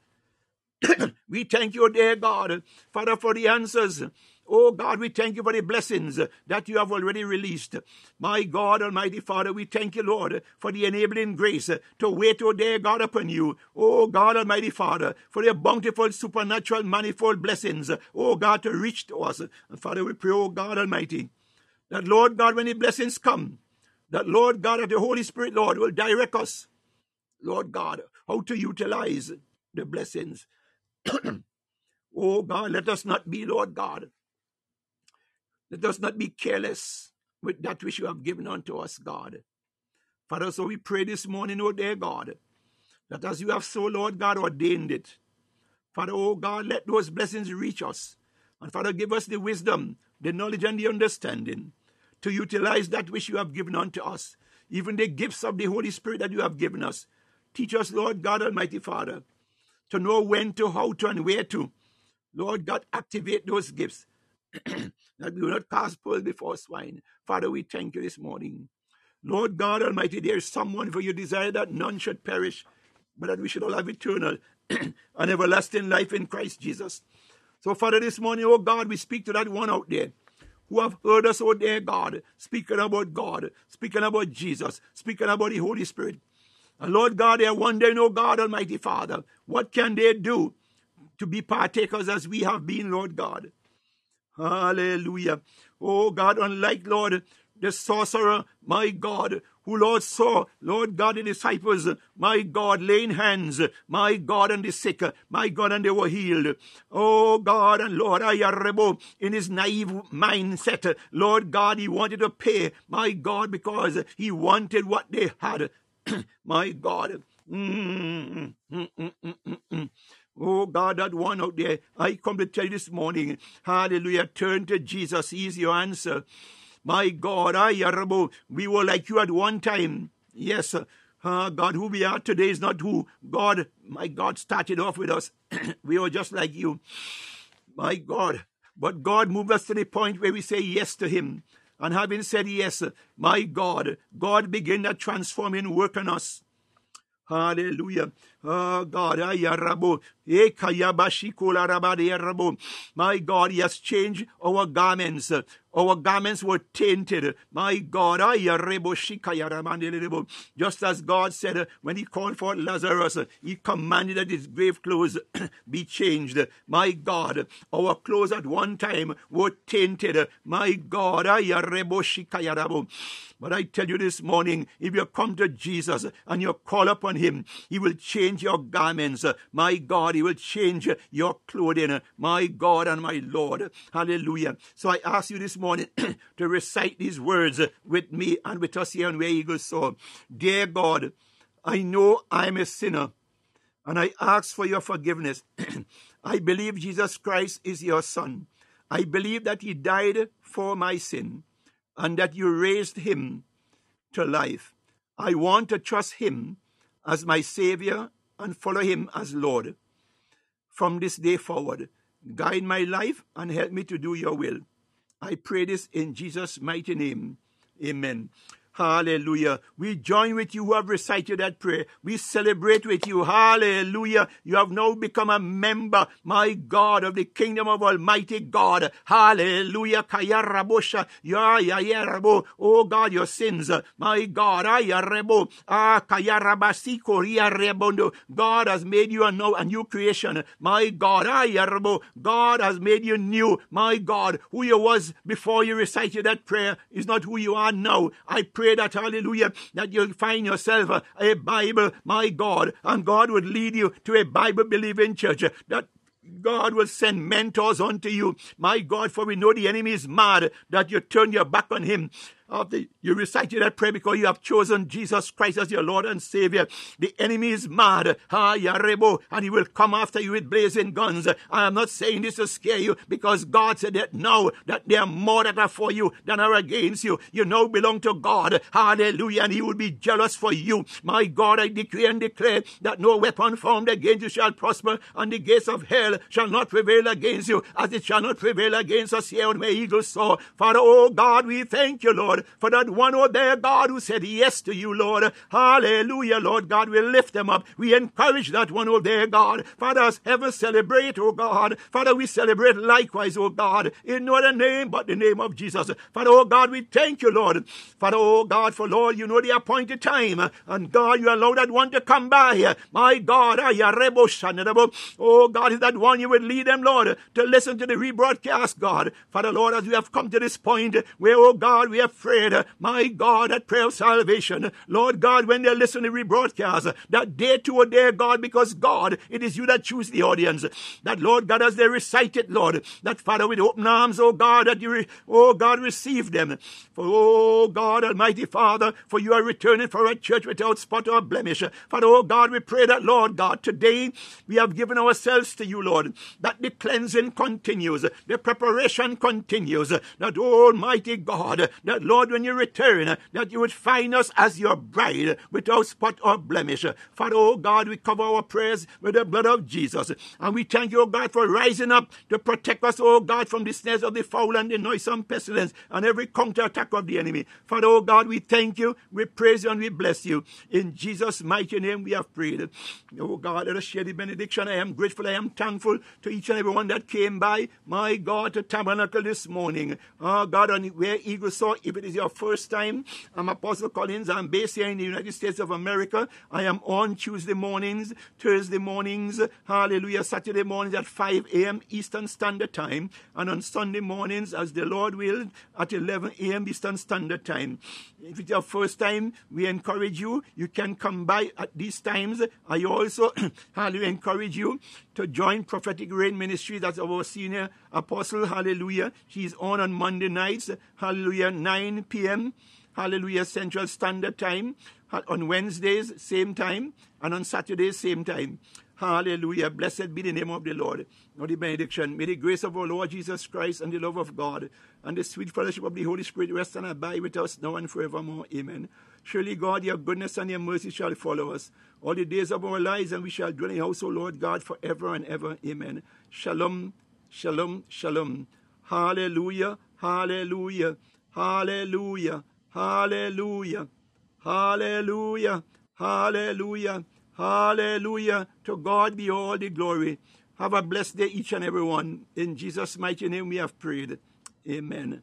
we thank you, dear God, Father, for the answers Oh God, we thank you for the blessings that you have already released. My God, Almighty Father, we thank you, Lord, for the enabling grace to wait, oh dear God, upon you. Oh God, Almighty Father, for your bountiful, supernatural, manifold blessings, oh God, to reach to us. And Father, we pray, oh God Almighty, that Lord God, when the blessings come, that Lord God, that the Holy Spirit, Lord, will direct us, Lord God, how to utilize the blessings. Oh God, let us not be, Lord God. Let us not be careless with that which you have given unto us, God. Father, so we pray this morning, oh dear God, that as you have so, Lord God, ordained it, Father, oh God, let those blessings reach us. And Father, give us the wisdom, the knowledge, and the understanding to utilize that which you have given unto us, even the gifts of the Holy Spirit that you have given us. Teach us, Lord God Almighty Father, to know when to, how to, and where to. Lord God, activate those gifts that we will not cast pearls before swine. Father, we thank you this morning. Lord God Almighty, there is someone for you desire that none should perish, but that we should all have eternal and everlasting life in Christ Jesus. So, Father, this morning, oh God, we speak to that one out there who have heard us, oh dear God, speaking about God, speaking about Jesus, speaking about the Holy Spirit. And Lord God, they're wondering, oh God, Almighty Father, what can they do to be partakers as we have been, Lord God? Hallelujah. Oh God, unlike Lord, the sorcerer, my God, who Lord saw, Lord God, the disciples, my God, laying hands, my God, and the sick, my God, and they were healed. Oh God, and Lord, I Ayarebo, in his naive mindset, Lord God, he wanted to pay, my God, because he wanted what they had. my God. Mm, mm, mm, Oh God, that one out there, I come to tell you this morning, hallelujah, turn to Jesus, he's your answer. My God, I we were like you at one time. Yes, uh, God, who we are today is not who God, my God, started off with us. we were just like you. My God. But God moved us to the point where we say yes to Him. And having said yes, my God, God began that transforming work on us. Hallelujah. Oh God, my God, He has changed our garments. Our garments were tainted. My God, just as God said uh, when He called for Lazarus, uh, He commanded that his grave clothes be changed. My God, our clothes at one time were tainted. My God, but I tell you this morning, if you come to Jesus and you call upon Him, He will change your garments. My God, He will change your clothing. My God and my Lord. Hallelujah. So I ask you this morning to recite these words with me and with us here on Where Eagles. Dear God, I know I'm a sinner and I ask for your forgiveness. I believe Jesus Christ is your Son. I believe that He died for my sin and that you raised him to life. I want to trust him as my Savior and follow him as Lord. From this day forward, guide my life and help me to do your will. I pray this in Jesus' mighty name. Amen. Hallelujah. We join with you who have recited that prayer. We celebrate with you. Hallelujah. You have now become a member, my God, of the kingdom of Almighty God. Hallelujah. Kayarabosha. Ya Oh God, your sins. My God. Ayarebo. Ah Kayarabasi Korea Rebondo. God has made you a, now a new creation. My God. Ayarebo. God has made you new. My God. Who you was before you recited that prayer is not who you are now. I pray pray that, hallelujah, that you'll find yourself a, a Bible, my God, and God would lead you to a Bible believing church that God will send mentors unto you. My God, for we know the enemy is mad that you turn your back on him after you recited that prayer because you have chosen Jesus Christ as your Lord and Savior. The enemy is mad, ah, Yarebo, and he will come after you with blazing guns. I am not saying this to scare you because God said that now that there are more that are for you than are against you. You now belong to God. Hallelujah. And he will be jealous for you. My God, I decree and declare that no weapon formed against you shall prosper, and the gates of hell shall not prevail against you, as it shall not prevail against us here on where eagles soar. Father, oh God, we thank you, Lord. Lord, for that one, oh there, God, who said yes to you, Lord. Hallelujah, Lord God. We lift them up. We encourage that one, oh there, God. Father, as heaven celebrate, oh God. Father, we celebrate likewise, oh God, in no other name but the name of Jesus. Father, oh God, we thank you, Lord. Father, oh God, for Lord, you know the appointed time. And God, you allow that one to come by. My God, oh God, is that one you would lead them, Lord, to listen to the rebroadcast, God. Father, Lord, as we have come to this point where, oh God, we have prayed, my God, that prayer of salvation. Lord God, when they listen to rebroadcast, that day to a day, God, because God, it is you that choose the audience. That Lord God, as they recite it, Lord, that Father, with open arms, oh God, that you, oh God, receive them. For, oh God, Almighty Father, for you are returning for a church without spot or blemish. Father, oh God, we pray that, Lord God, today we have given ourselves to you, Lord, that the cleansing continues, the preparation continues, that Almighty God, that Lord, when you return, uh, that you would find us as your bride without spot or blemish. Father, oh God, we cover our prayers with the blood of Jesus. And we thank you, oh God, for rising up to protect us, oh God, from the snares of the foul and the noisome pestilence and every counter attack of the enemy. Father, oh God, we thank you, we praise you, and we bless you. In Jesus' mighty name we have prayed. Oh God, let us share the benediction. I am grateful, I am thankful to each and every one that came by, my God, to tabernacle this morning. Oh God, on where Eagle Soar, if it is your first time, I'm Apostle Collins. I'm based here in the United States of America. I am on Tuesday mornings, Thursday mornings, hallelujah, Saturday mornings at 5 a.m. Eastern Standard Time, and on Sunday mornings, as the Lord will, at 11 a.m. Eastern Standard Time. If it's your first time, we encourage you. You can come by at these times. I also hallelujah encourage you to join Prophetic Rain Ministry. That's our senior apostle. Hallelujah. She's on on Monday nights. Hallelujah. 9 p.m. Hallelujah. Central Standard Time. On Wednesdays, same time. And on Saturdays, same time. Hallelujah. Blessed be the name of the Lord. Now the benediction. May the grace of our Lord Jesus Christ and the love of God and the sweet fellowship of the Holy Spirit rest and abide with us now and forevermore. Amen. Surely, God, your goodness and your mercy shall follow us all the days of our lives, and we shall dwell in the house, O Lord God, forever and ever. Amen. Shalom, shalom, shalom. Hallelujah, hallelujah, hallelujah, hallelujah, hallelujah, hallelujah. Hallelujah. To God be all the glory. Have a blessed day, each and every one. In Jesus' mighty name we have prayed. Amen.